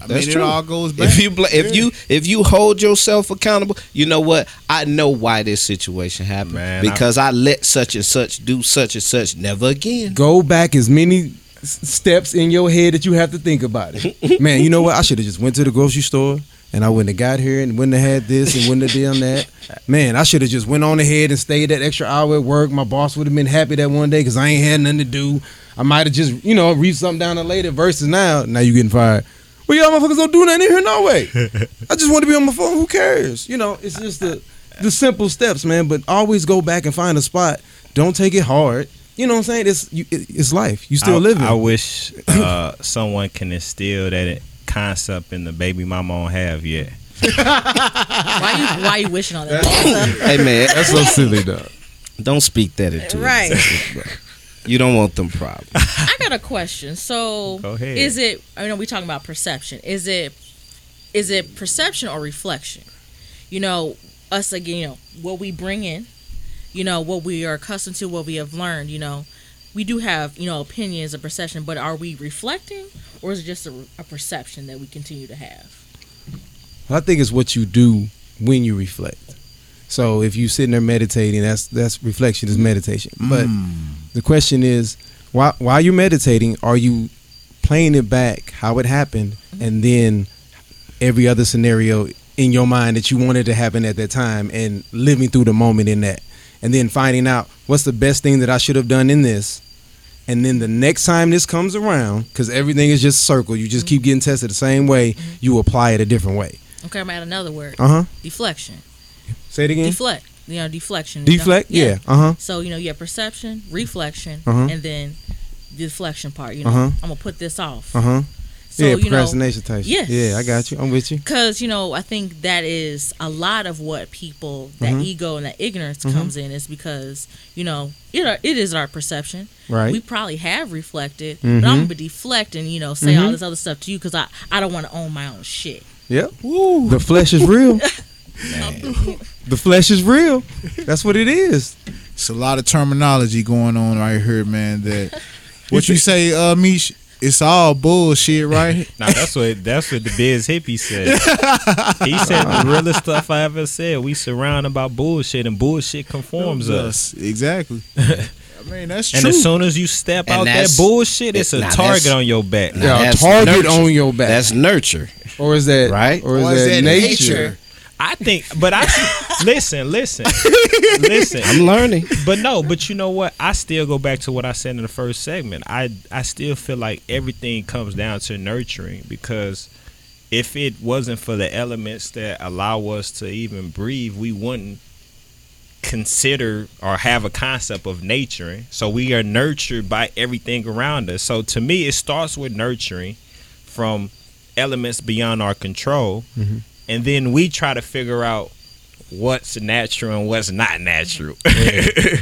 I That's mean, true. it all goes back. If you bla- if Yeah. you if you hold yourself accountable, you know what? I know why this situation happened Man, I- because I, let such and such do such and such. Never again. Go back as many steps in your head that you have to think about it. Man, you know what? I should have just went to the grocery store and I wouldn't have got here and wouldn't have had this and wouldn't have done that. Man, I should have just went on ahead and stayed that extra hour at work. My boss would have been happy that one day because I ain't had nothing to do. I might have just, you know, read something down there later versus now, now you getting fired. Well, y'all motherfuckers don't do nothing in here, no way. I just want to be on my phone. Who cares? You know, it's just the the simple steps, man. But always go back and find a spot. Don't take it hard. You know what I'm saying? It's you, it, it's life. You still I, living. I wish uh, someone can instill that concept in the baby mama don't have yet. Why you why you wishing on that? hey man, That's so silly, though. don't speak that into Right. existence. You don't want them problems. I got a question. So, Go ahead. is it? I know we talking about perception. Is it? Is it perception or reflection? You know, us again. You know what we bring in. You know what we are accustomed to, what we have learned. You know, we do have you know opinions and perception, but are we reflecting, or is it just a, a perception that we continue to have? I think it's what you do when you reflect. So if you're sitting there meditating, that's that's reflection is meditation. Mm. But the question is, why, while you're meditating, are you playing it back how it happened, mm-hmm. and then every other scenario in your mind that you wanted to happen at that time, and living through the moment in that, and then finding out what's the best thing that I should have done in this, and then the next time this comes around, because everything is just circle, you just keep getting tested the same way, you apply it a different way. Okay, I'm at another word. Uh huh. Deflection. Say it again. Deflect. You know, deflection. you know? Deflect. Yeah. Uh huh. So you know, you have perception, reflection, Uh-huh. and then the deflection part. You know, Uh-huh. I'm gonna put this off. Uh huh. So yeah, you know, procrastination type. shit. Yes. Yeah, I got you. I'm with you. because you know, I think that is a lot of what people that Mhm. ego and that ignorance Mhm. comes in is because you know it are, it is our perception. Right. We probably have reflected, Mhm. but I'm gonna deflect and you know say all Mhm. this other stuff to you because I I don't want to own my own shit. Yep. The flesh is real. the flesh is real. That's what it is. It's a lot of terminology going on right here, man. That what you say, uh, Mish? It's all bullshit, right? Now that's what that's what the biz hippie said. he said the realest stuff I ever said. We surrounded by bullshit, and bullshit conforms us. Exactly. I mean, that's And true. And as soon as you step And out that that's- bullshit, it's a now target on your back. Now Yeah, that's target nurture. on your back. That's nurture. or is that Right? Or is, Or is that, that nature? nature? I think, but I listen, listen, listen. I'm learning. But no, but you know what? I still go back to what I said in the first segment. I I still feel like everything comes down to nurturing because if it wasn't for the elements that allow us to even breathe, we wouldn't consider or have a concept of nurturing. So we are nurtured by everything around us. So to me, it starts with nurturing from elements beyond our control, mm-hmm. And then we try to figure out what's natural and what's not natural.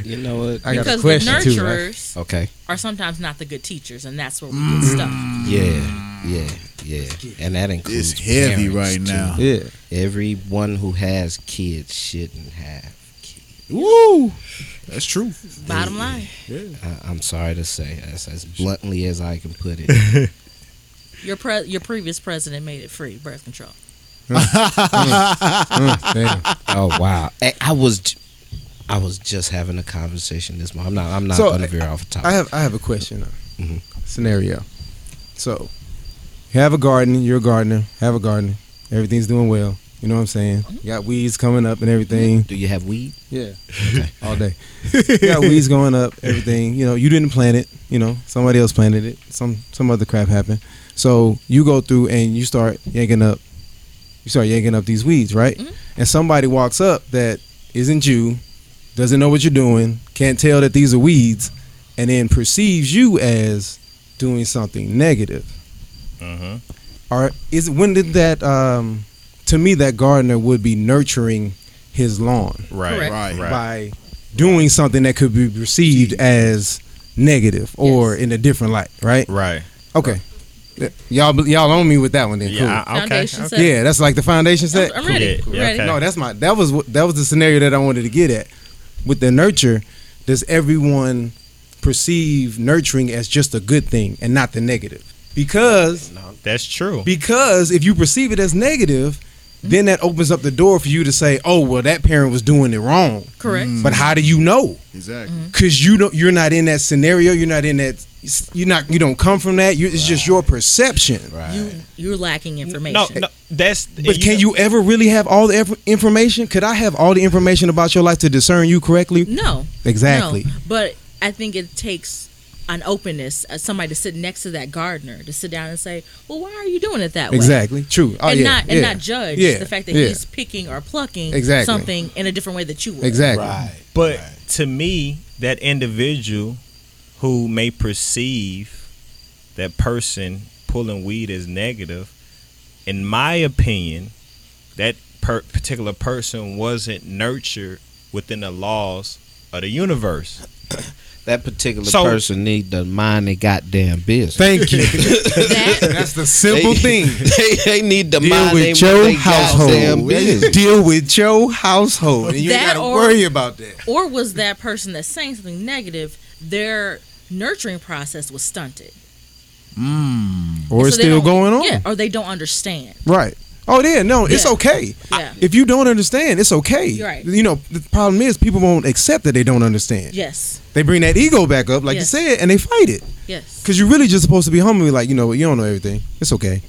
You know what? I got a Because the question too. Right? nurturers Okay. are sometimes not the good teachers, and that's where we get mm. stuck. Yeah. Yeah. Yeah. And that includes It's heavy parents, right too. now. Yeah. Everyone who has kids shouldn't have kids. Woo! That's true. Bottom line, I, I'm sorry to say, as, as bluntly as I can put it. your pre- your previous president made it free birth control. Mm, damn. oh wow! I, I was, I was just having a conversation this morning. I'm not. I'm not So, going to veer off the topic. I have I have a question. Mhm. Scenario. So, you have a garden. You're a gardener. Have a garden. Everything's doing well. You know what I'm saying? You got weeds coming up and everything. Do you have weed? Yeah. All day. you got weeds going up. Everything. You know, you didn't plant it. You know, somebody else planted it. Some some other crap happened. So you go through and you start yanking up. You start yanking up these weeds, right? And somebody walks up that isn't you, doesn't know what you're doing, can't tell that these are weeds, and then perceives you as doing something negative. Mhm. Or is when did that? Um, to me, that gardener would be nurturing his lawn Right, Correct. Right. right. by doing something that could be perceived as negative or Yes. in a different light, right? Right. Okay. Y'all y'all own me with that one then. Cool. Yeah. I- Okay. Foundation okay. set. Yeah, that's like the foundation set. I'm, I'm ready. Yeah, We're yeah, ready. okay. No, that's my that was that was the scenario that I wanted to get at. With the nurture, does everyone perceive nurturing as just a good thing and not the negative? Because no, That's true. because if you perceive it as negative, then that opens up the door for you to say, "Oh, well, that parent was doing it wrong." Correct. Mm. But how do you know? Exactly. Mm-hmm. Because you don't, you're not in that scenario. You're not in that. You're not. You don't come from that. You, it's just your perception. Right. You you're lacking information. No, no, that's. But can you ever really have all the information? Could I have all the information about your life to discern you correctly? No. Exactly. No. But I think it takes an openness, uh, somebody to sit next to that gardener to sit down and say, "Well, why are you doing it that way?" Exactly. True. Oh, and yeah, not and yeah. not judge Yeah, the fact that yeah. he's picking or plucking Exactly. something in a different way that you would. Exactly. But to me, that individual who may perceive that person pulling weed as negative, in my opinion, that per- particular person wasn't nurtured within the laws of the universe. That particular So- person need to mind their goddamn business. Thank you. That That's the simple thing. they, they need to Deal mind with their your they household. goddamn business. Deal with your household, and you ain't That got to or- worry about that. or was that person that's saying something negative, their nurturing process was stunted. Mm. Or it's So they still going on. Yeah, or they don't understand. Right. Oh yeah, no, it's okay. Yeah. If you don't understand, it's okay. You're right. You know, the problem is people won't accept that they don't understand. Yes. They bring that ego back up, like Yes. you said, and they fight it. Yes. Because you're really just supposed to be humble, like you know, you don't know everything. It's okay.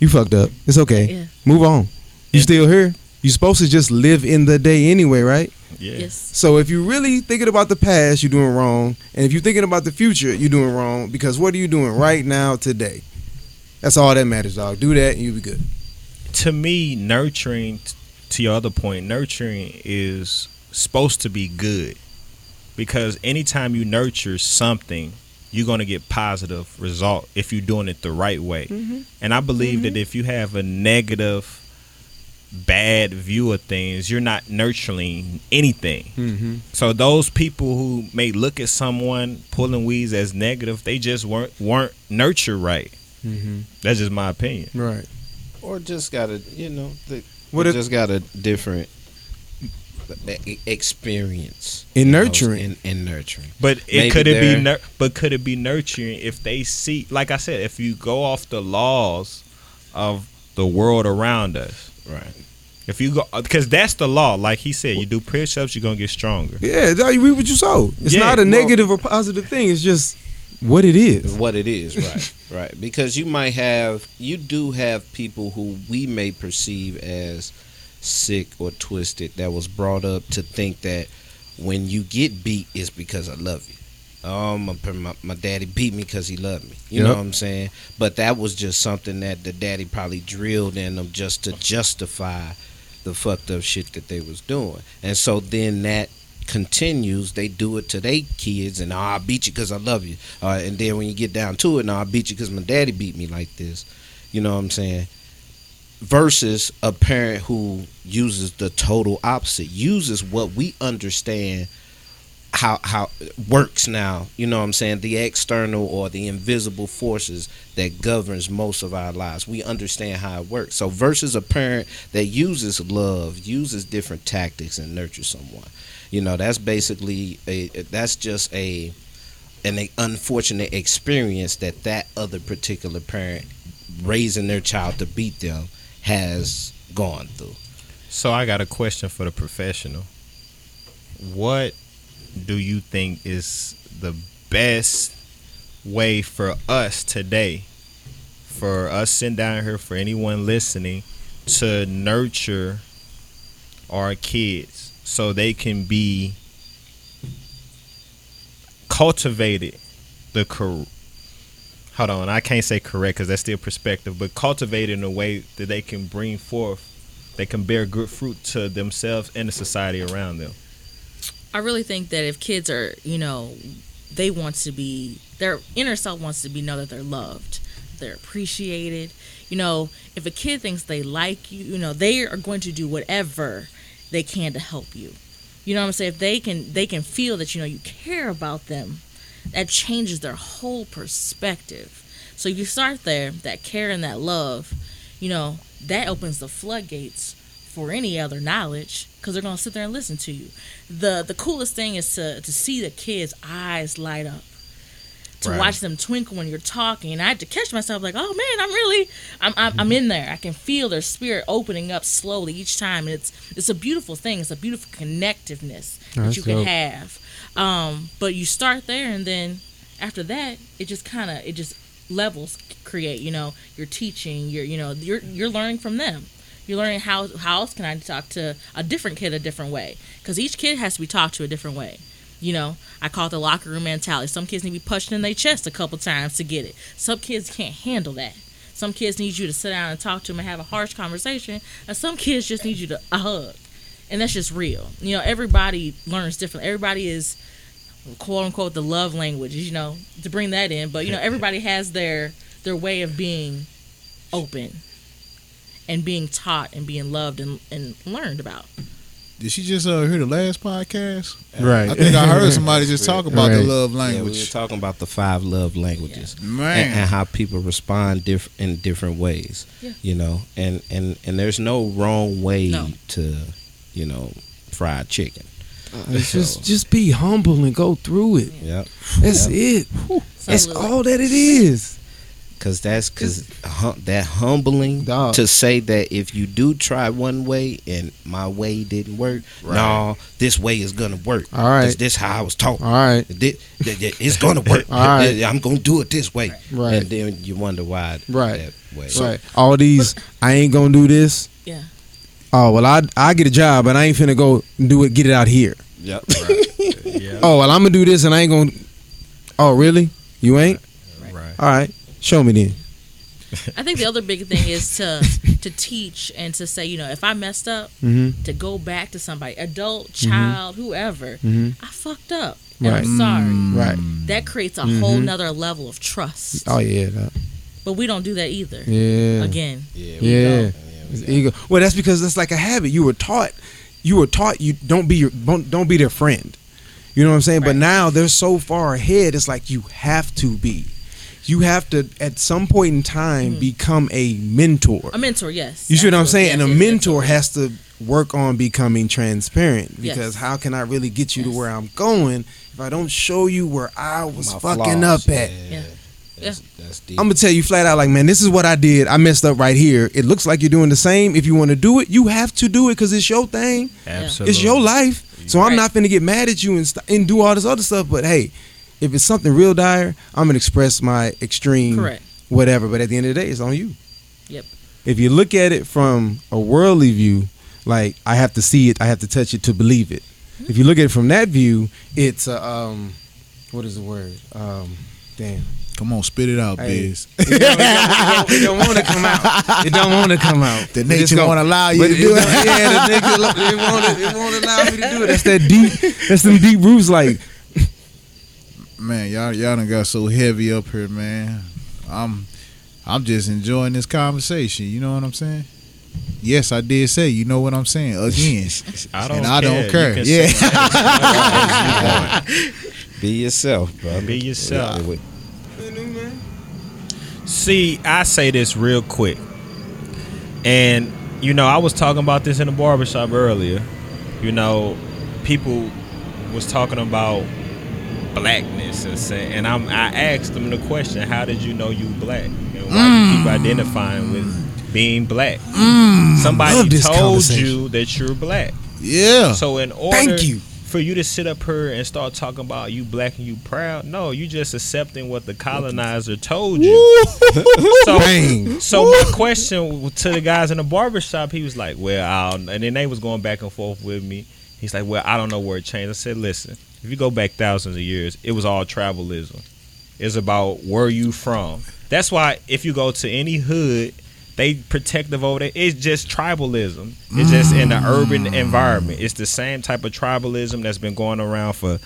You fucked up. It's okay. Yeah. Move on. You still here. You're supposed to just live in the day anyway, right? Yeah. Yes. So if you're really thinking about the past, you're doing wrong, and if you're thinking about the future, you're doing wrong. Because what are you doing right now, today? That's all that matters, dog. Do that, and you'll be good. To me, nurturing, to your other point, nurturing is supposed to be good. Because anytime you nurture something, you're gonna get positive result if you're doing it the right way. And I believe that if you have a negative, bad view of things, you're not nurturing anything. Mm-hmm. So those people who may look at someone pulling weeds as negative, they just weren't weren't nurtured right. Mm-hmm. That's just my opinion. Right. Or just got a you know the, What what if- just got a different e- experience In you know, nurturing. in, in nurturing. But it Maybe could it be nur- but could it be nurturing if they see like I said, if you go off the laws of the world around us. Right. If you go because that's the law. Like he said, you do push ups, you're gonna get stronger. Yeah, that- you reap what you sow. It's Yeah, not a well- negative or positive thing. It's just what it is. what it is right right. Because you might have you do have people who we may perceive as sick or twisted that was brought up to think that when you get beat it's because i love you. Oh my, my, my daddy beat me because he loved me. You know what i'm saying? But that was just something that the daddy probably drilled in them just to justify the fucked up shit that they was doing. And so then that continues they do it to their kids and oh, i beat you because i love you uh, and then when you get down to it, now I beat you because my daddy beat me like this. You know what I'm saying? Versus a parent who uses the total opposite, uses what we understand how how works now. You know what I'm saying? The external or the invisible forces that governs most of our lives. We understand how it works. So versus a parent that uses love, uses different tactics and nurtures someone. You know, that's basically a that's just a an unfortunate experience that that other particular parent raising their child to beat them has gone through. So I got a question for the professional. What do you think is the best way for us today, for us sitting down here, for anyone listening, to nurture our kids so they can be cultivated the cor- hold on i can't say correct because that's still perspective but cultivated in a way that they can bring forth they can bear good fruit to themselves and the society around them I really think that if kids are, you know, they want to be their inner self wants to be know that they're loved, they're appreciated. You know, if a kid thinks they like you, you know, they are going to do whatever they can to help you. You know what I'm saying? If they can they can feel that you know you care about them, that changes their whole perspective. So you start there, that care and that love, you know, that opens the floodgates for any other knowledge because they're gonna sit there and listen to you. the The coolest thing is to to see the kids' eyes light up, to Right. watch them twinkle when you're talking. And I had to catch myself like, oh man, I'm really, I'm, I'm, I'm in there. I can feel their spirit opening up slowly each time, and it's it's a beautiful thing. It's a beautiful connectiveness that That's you can dope. have. Um, but you start there, and then after that, it just kind of it just levels create. You know, you're teaching. You're you know you're you're learning from them. You're learning how how else can I talk to a different kid a different way because each kid has to be talked to a different way. You know, I call it the locker room mentality. Some kids need to be punched in their chest a couple times to get it. Some kids can't handle that. Some kids need you to sit down and talk to them and have a harsh conversation, and some kids just need you to a hug, and that's just real. You know, everybody learns different. Everybody is quote unquote the love languages. You know, to bring that in, but you know, everybody has their their way of being open and being taught and being loved and, and learned about. Did she just uh, hear the last podcast? Right. I think I heard somebody just talk about the Right. love Yeah, we were language. talking about the five love languages. Man. and, and how people respond diff- in different ways. Yeah. You know, and, and and there's no wrong way No. to, you know, fried chicken. It's just just be humble and go through it. Yep. That's it. That's all that it is. Cause that's cause hum- that humbling Dog. to say that if you do try one way and my way didn't work, no, this way is gonna work. All right. This, this how I was taught. All right. Thi- thi- thi- It's gonna work. All right. I'm gonna do it this way. Right. And then you wonder why. Right. That way. right. All these I ain't gonna do this. Yeah. Oh well, I I get a job, but I ain't finna go do it. Get it out here. Yep. Oh well, I'm gonna do this, and I ain't gonna. Oh really? You ain't? right All right. Show me then. I think the other big thing is to to teach and to say, you know, if I messed up, Mm-hmm. to go back to somebody, adult, child, whoever, Mhm. I fucked up. and Right. I'm sorry. Right. That creates a whole nother level of trust. Oh yeah. that- But we don't do that either. Yeah. Again. Yeah. It's ego. Well, that's because it's like a habit. You were taught. You were taught you don't be your don't, don't be their friend. You know what I'm saying? But now they're so far ahead. It's like you have to be. You have to at some point in time mm-hmm. become a mentor. A mentor, yes. You see what I'm Absolutely. saying? And a Yes, yes, mentor has to work on becoming transparent Yes. because how can I really get you to where I'm going if I don't show you where I was My fucking flaws. up at? Yeah. That's, that's deep. I'm gonna tell you flat out, like, man, this is what I did. I messed up right here. It looks like you're doing the same. If you want to do it, you have to do it because it's your thing. Absolutely. It's your life. So I'm Right. not finna get mad at you and st- and do all this other stuff. But hey, if it's something real dire, I'm gonna express my extreme Correct. whatever. But at the end of the day, it's on you. Yep. If you look at it from a worldly view, like I have to see it, I have to touch it to believe it. If you look at it from that view, it's a um, what is the word? Um, damn. Come on, spit it out, Hey. Biz. It don't, it don't, want to come out. It don't want to come out. The nature gonna- won't allow you to do it. don't- Yeah, the nature it won't. It won't allow me to do it. That's that deep. That's them deep roots. Like Man, y'all y'all done got so heavy up here, man. I'm I'm just enjoying this conversation. You know what I'm saying? Yes, I did say. You know what I'm saying? Again, I don't and I care. don't care. can Yeah. say that as you. Be yourself, bro. Be yourself. Yeah. See, I say this real quick. And, you know, I was talking about this in the barbershop earlier. You know, people was talking about blackness and say, and I'm I asked them the question, how did you know you black? And why you keep identifying with being black? Somebody told you that you're black. yeah. So in order Thank you. for you to sit up here and start talking about you black and you proud, no, you just accepting what the colonizer told you. so, so my question to the guys in the barbershop, he was like, "Well, I'll," and then they was going back and forth with me. He's like, "Well, I don't know where it changed." I said, "Listen, if you go back thousands of years, it was all tribalism. It's about where you from. That's why if you go to any hood." They protect the vote. It's just tribalism. It's just in the urban mm. environment. It's the same type of tribalism that's been going around for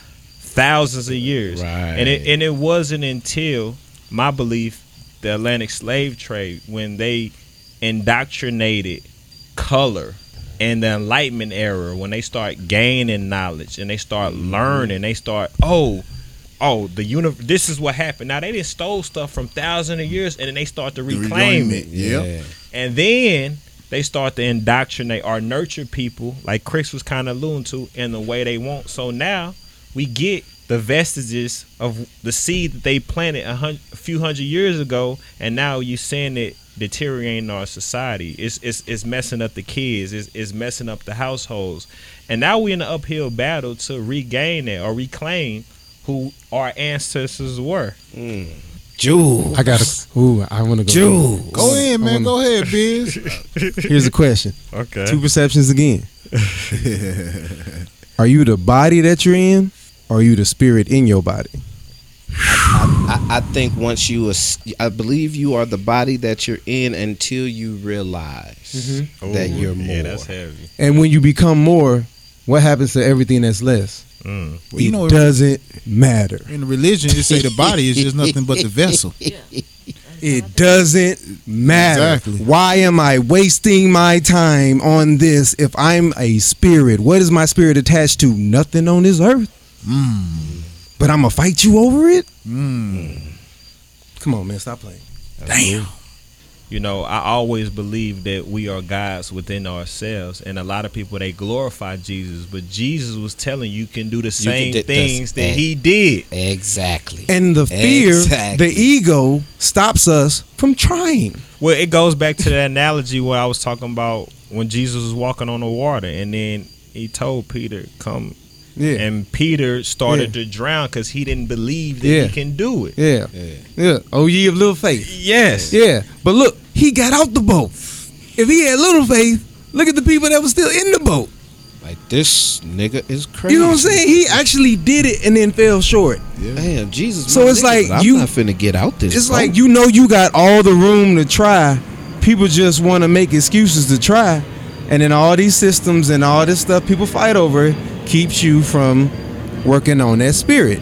thousands of years. Right. And it and it wasn't until my belief, the Atlantic slave trade, when they indoctrinated color and the Enlightenment era, when they start gaining knowledge and they start mm-hmm. learning, they start oh. Oh, the uni- This is what happened. Now they just stole stuff from thousands of years, and then they start to reclaim it. Yep. And then they start to indoctrinate or nurture people, like Chris was kind of alluding to, in the way they want. So now we get the vestiges of the seed that they planted a, hun- a few hundred years ago, and now you're seeing it deteriorating our society. It's, it's, it's messing up the kids, it's, it's messing up the households. And now we're in an uphill battle to regain it or reclaim who our ancestors were. Jew. I got to. Ooh, I want to go. Jew. Go ahead, man. wanna- Go ahead, Biz. Here's a question. Okay. Two perceptions again. Are you the body that you're in, or are you the spirit in your body? I, I think once you, I believe you are the body that you're in until you realize that you're more. Yeah, that's heavy. And when you become more, what happens to everything that's less? Mm. Well, you it know, doesn't matter. in religion, it say the body is just nothing but the vessel. It doesn't matter. Exactly. Why am I wasting my time on this if I'm a spirit? What is my spirit attached to? Nothing on this earth. But I'm gonna fight you over it. Come on, man, stop playing. Damn. You know, I always believe that we are gods within ourselves, and a lot of people they glorify Jesus, but Jesus was telling you can do the same do- that's- things that eh. he did. Exactly. And the fear, Exactly. the ego, stops us from trying. Well, it goes back to the analogy where I was talking about when Jesus was walking on the water, and then he told Peter, "Come," Yeah, and Peter started to drown because he didn't believe that Yeah. he can do it. yeah, yeah. Oh, ye of little faith. Yes. Yeah, but look, he got out the boat. If he had little faith, look at the people that were still in the boat. Like this nigga is crazy. You know what I'm saying? He actually did it and then fell short. Yeah. Damn, Jesus. So it's nigga, like but I'm you- not finna get out this. It's boat. like you know you got all the room to try. People just want to make excuses to try, and then all these systems and all this stuff people fight over keeps you from working on that spirit,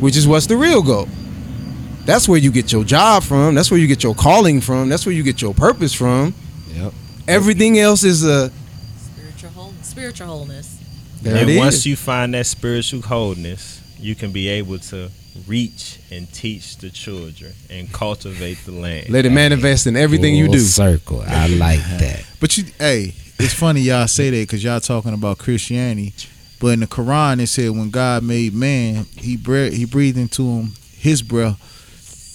which is what's the real goal. That's where you get your job from. That's where you get your calling from. That's where you get your purpose from. Yep. Everything else is a Spiritual whole, spiritual wholeness. there and it once is. you find that spiritual wholeness, you can be able to reach and teach the children and cultivate the land. Let it manifest in everything you do. Circle. I like that. But you, hey, it's funny y'all say that because y'all talking about Christianity, but in the Quran it said when God made man, he breathed, he breathed into him his breath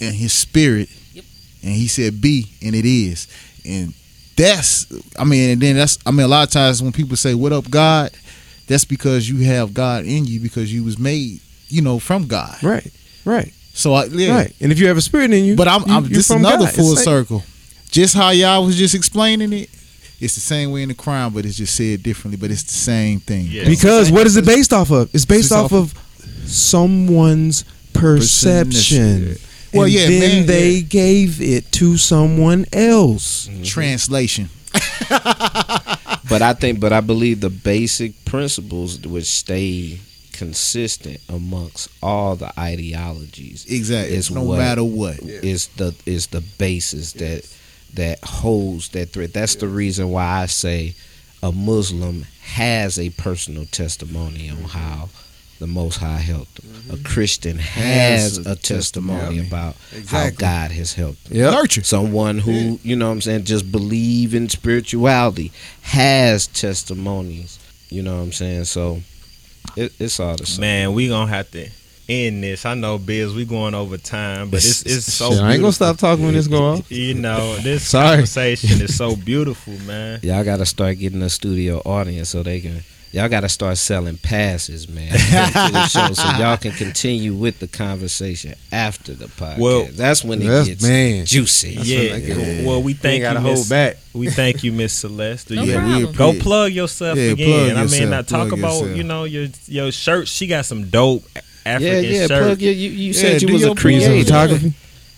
and his spirit, Yep. and he said be, and it is, and that's, I mean, and then that's, I mean, a lot of times when people say what up God, that's because you have God in you because you was made, you know, from God. Right, right, So I, yeah, right. And if you have a spirit in you, But I'm, you, I'm this is another God. full like- circle. Just how y'all was just explaining it, it's the same way in the Quran, but it's just said differently. But it's the same thing. Yeah. Because what is it based off of? It's based It's off off of someone's perception. Well, and yeah, then man, they yeah. gave it to someone else. Mm-hmm. Translation. But I think, but I believe the basic principles would stay consistent amongst all the ideologies. Exactly. Is no what matter what. is the is the basis that that holds that thread. That's the reason why I say a Muslim has a personal testimony on mm-hmm. how the Most High helped them. A mm-hmm. Christian has Has a a testimony testimony. about how God has helped them. Yep. Nurture. Someone who, you know what I'm saying, just believe in spirituality has testimonies. You know what I'm saying? So it, it's all the same. Man, we gonna have to end this. I know, Biz, we going over time, but it's it's so. Shit, I ain't gonna stop talking when this going. off. You know, this Sorry. conversation is so beautiful, man. Y'all got to start getting a studio audience so they can. Y'all got to start selling passes, man, show, so y'all can continue with the conversation after the podcast. Well, that's when it that's- gets man. juicy. yeah. what I get. Well, we thank gotta you, hold Miss- back. We thank you, Miss Celeste. No Yeah, problem. Go plug yourself Yeah, again. plug I mean, I talk about yourself. you know your your shirt. She got some dope Yeah, African yeah. shirts. Plug your, you, you said do you was a plug. Some creator. photography.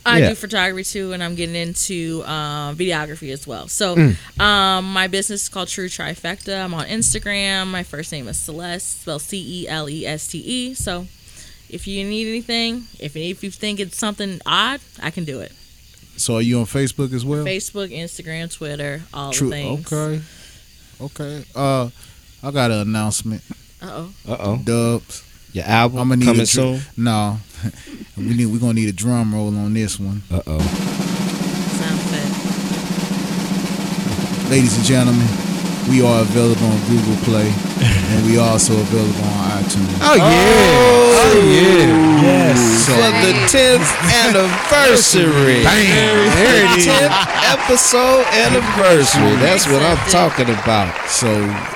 I Yeah. do photography too, and I'm getting into um, videography as well. So, Mm. um, my business is called True Trifecta. I'm on Instagram. My first name is Celeste, spelled C E L E S T E. So, if you need anything, if if you think it's something odd, I can do it. So are you on Facebook as well? Facebook, Instagram, Twitter, all True. the things. Okay. Okay. Uh, I got an announcement. Uh oh. Uh oh. Dubs. Your album I'm gonna need coming a dr- soon. No, we need. We're gonna need a drum roll on this one, Uh oh. Sound fit. ladies and gentlemen. We are available on Google Play, and we also available on iTunes. Oh yeah. Oh, oh yeah. Yes. So, For the 10th anniversary. There it is. 10th episode anniversary. That's what I'm talking about. so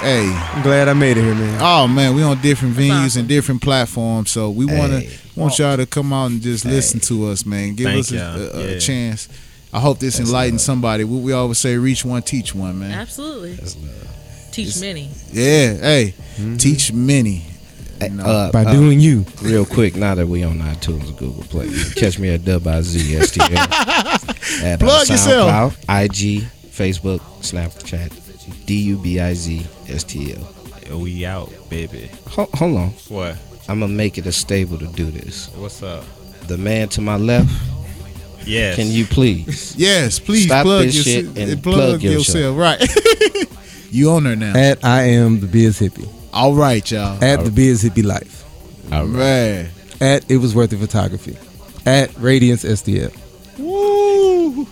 hey, I'm glad I made it here, man. Oh man, we on different venues and different platforms, so we wanna Hey. want y'all to come out and just listen to us, man. Give Thank us a, a, a Yeah. chance. I hope this That's enlightens love. somebody. We, we always say, reach one, teach one, man. Absolutely. That's love. Teach many. Yeah, hey, teach many. No. uh, By uh, doing you. real quick, now that we on iTunes and Google Play, catch me at WIZSTL. at Plug yourself. SoundCloud, IG, Facebook, Snapchat, D U B I Z S T L. We out, baby. Hold, hold on, What? I'm gonna make it a stable to do this. What's up? The man to my left, Yes. can you please? Yes, please Stop plug this yourself. shit and plug, plug your yourself. Right. you on there now. At I am the Biz Hippie. All right, y'all. At the Biz Hippie Life. All right. At It Was Worth It Photography. At Radiance STL. Woo.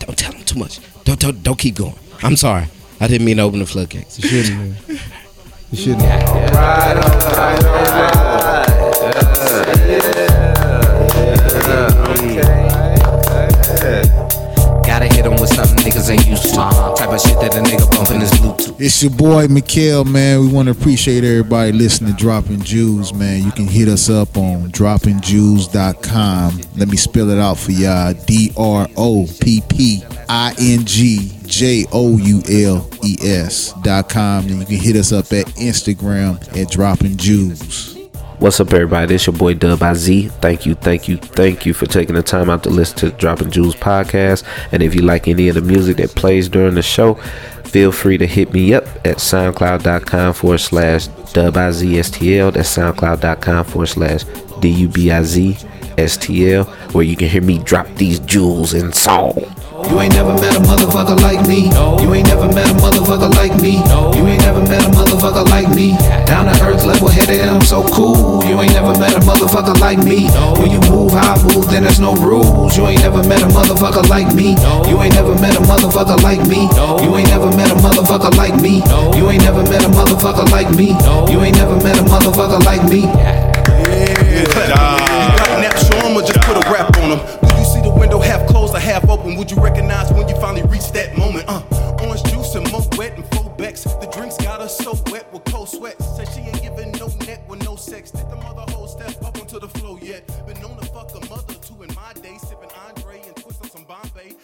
Don't tell him too much. Don't, don't don't keep going. I'm sorry. I didn't mean to open the floodgates. You shouldn't man. You shouldn't have. Gotta Shit that a nigga bumping Bluetooth. It's your boy Mikhail, man. We want to appreciate everybody listening to Dropping Joules, man. You can hit us up on droppingjoules.com. Let me spell it out for y'all. D R O P P I N G J O U L E S dot com. And you can hit us up at Instagram at Dropping Joules. What's up, everybody? This your boy Dub Z. Thank you, thank you, thank you for taking the time out to listen to the Dropping Joules podcast. And if you like any of the music that plays during the show, feel free to hit me up at soundcloud.com forward slash dub dubizstl. That's soundcloud.com forward slash D-U-B-I-Z-S-T-L, where you can hear me drop these jewels in song. You ain't never met a motherfucker like me. You ain't never met a motherfucker like me. You ain't never met a motherfucker like me. Down to earth, level headed, and I'm so cool. You ain't never met a motherfucker like me. When you move how I move, then there's no rules. You ain't never met a motherfucker like me. You ain't never met a motherfucker like me. You ain't never met a motherfucker like me. You ain't never met a motherfucker like me. You ain't never met a motherfucker like me. You them. Do you see the window half closed or half open? Would you recognize when you finally reach that moment? Uh, orange juice and mo wet and full becks. The drinks got us so wet with cold sweat. Said she ain't giving no neck with no sex. Did the mother hold step up onto the floor yet? Been known to fuck a mother too in my day, sipping Andre and twisting some Bombay.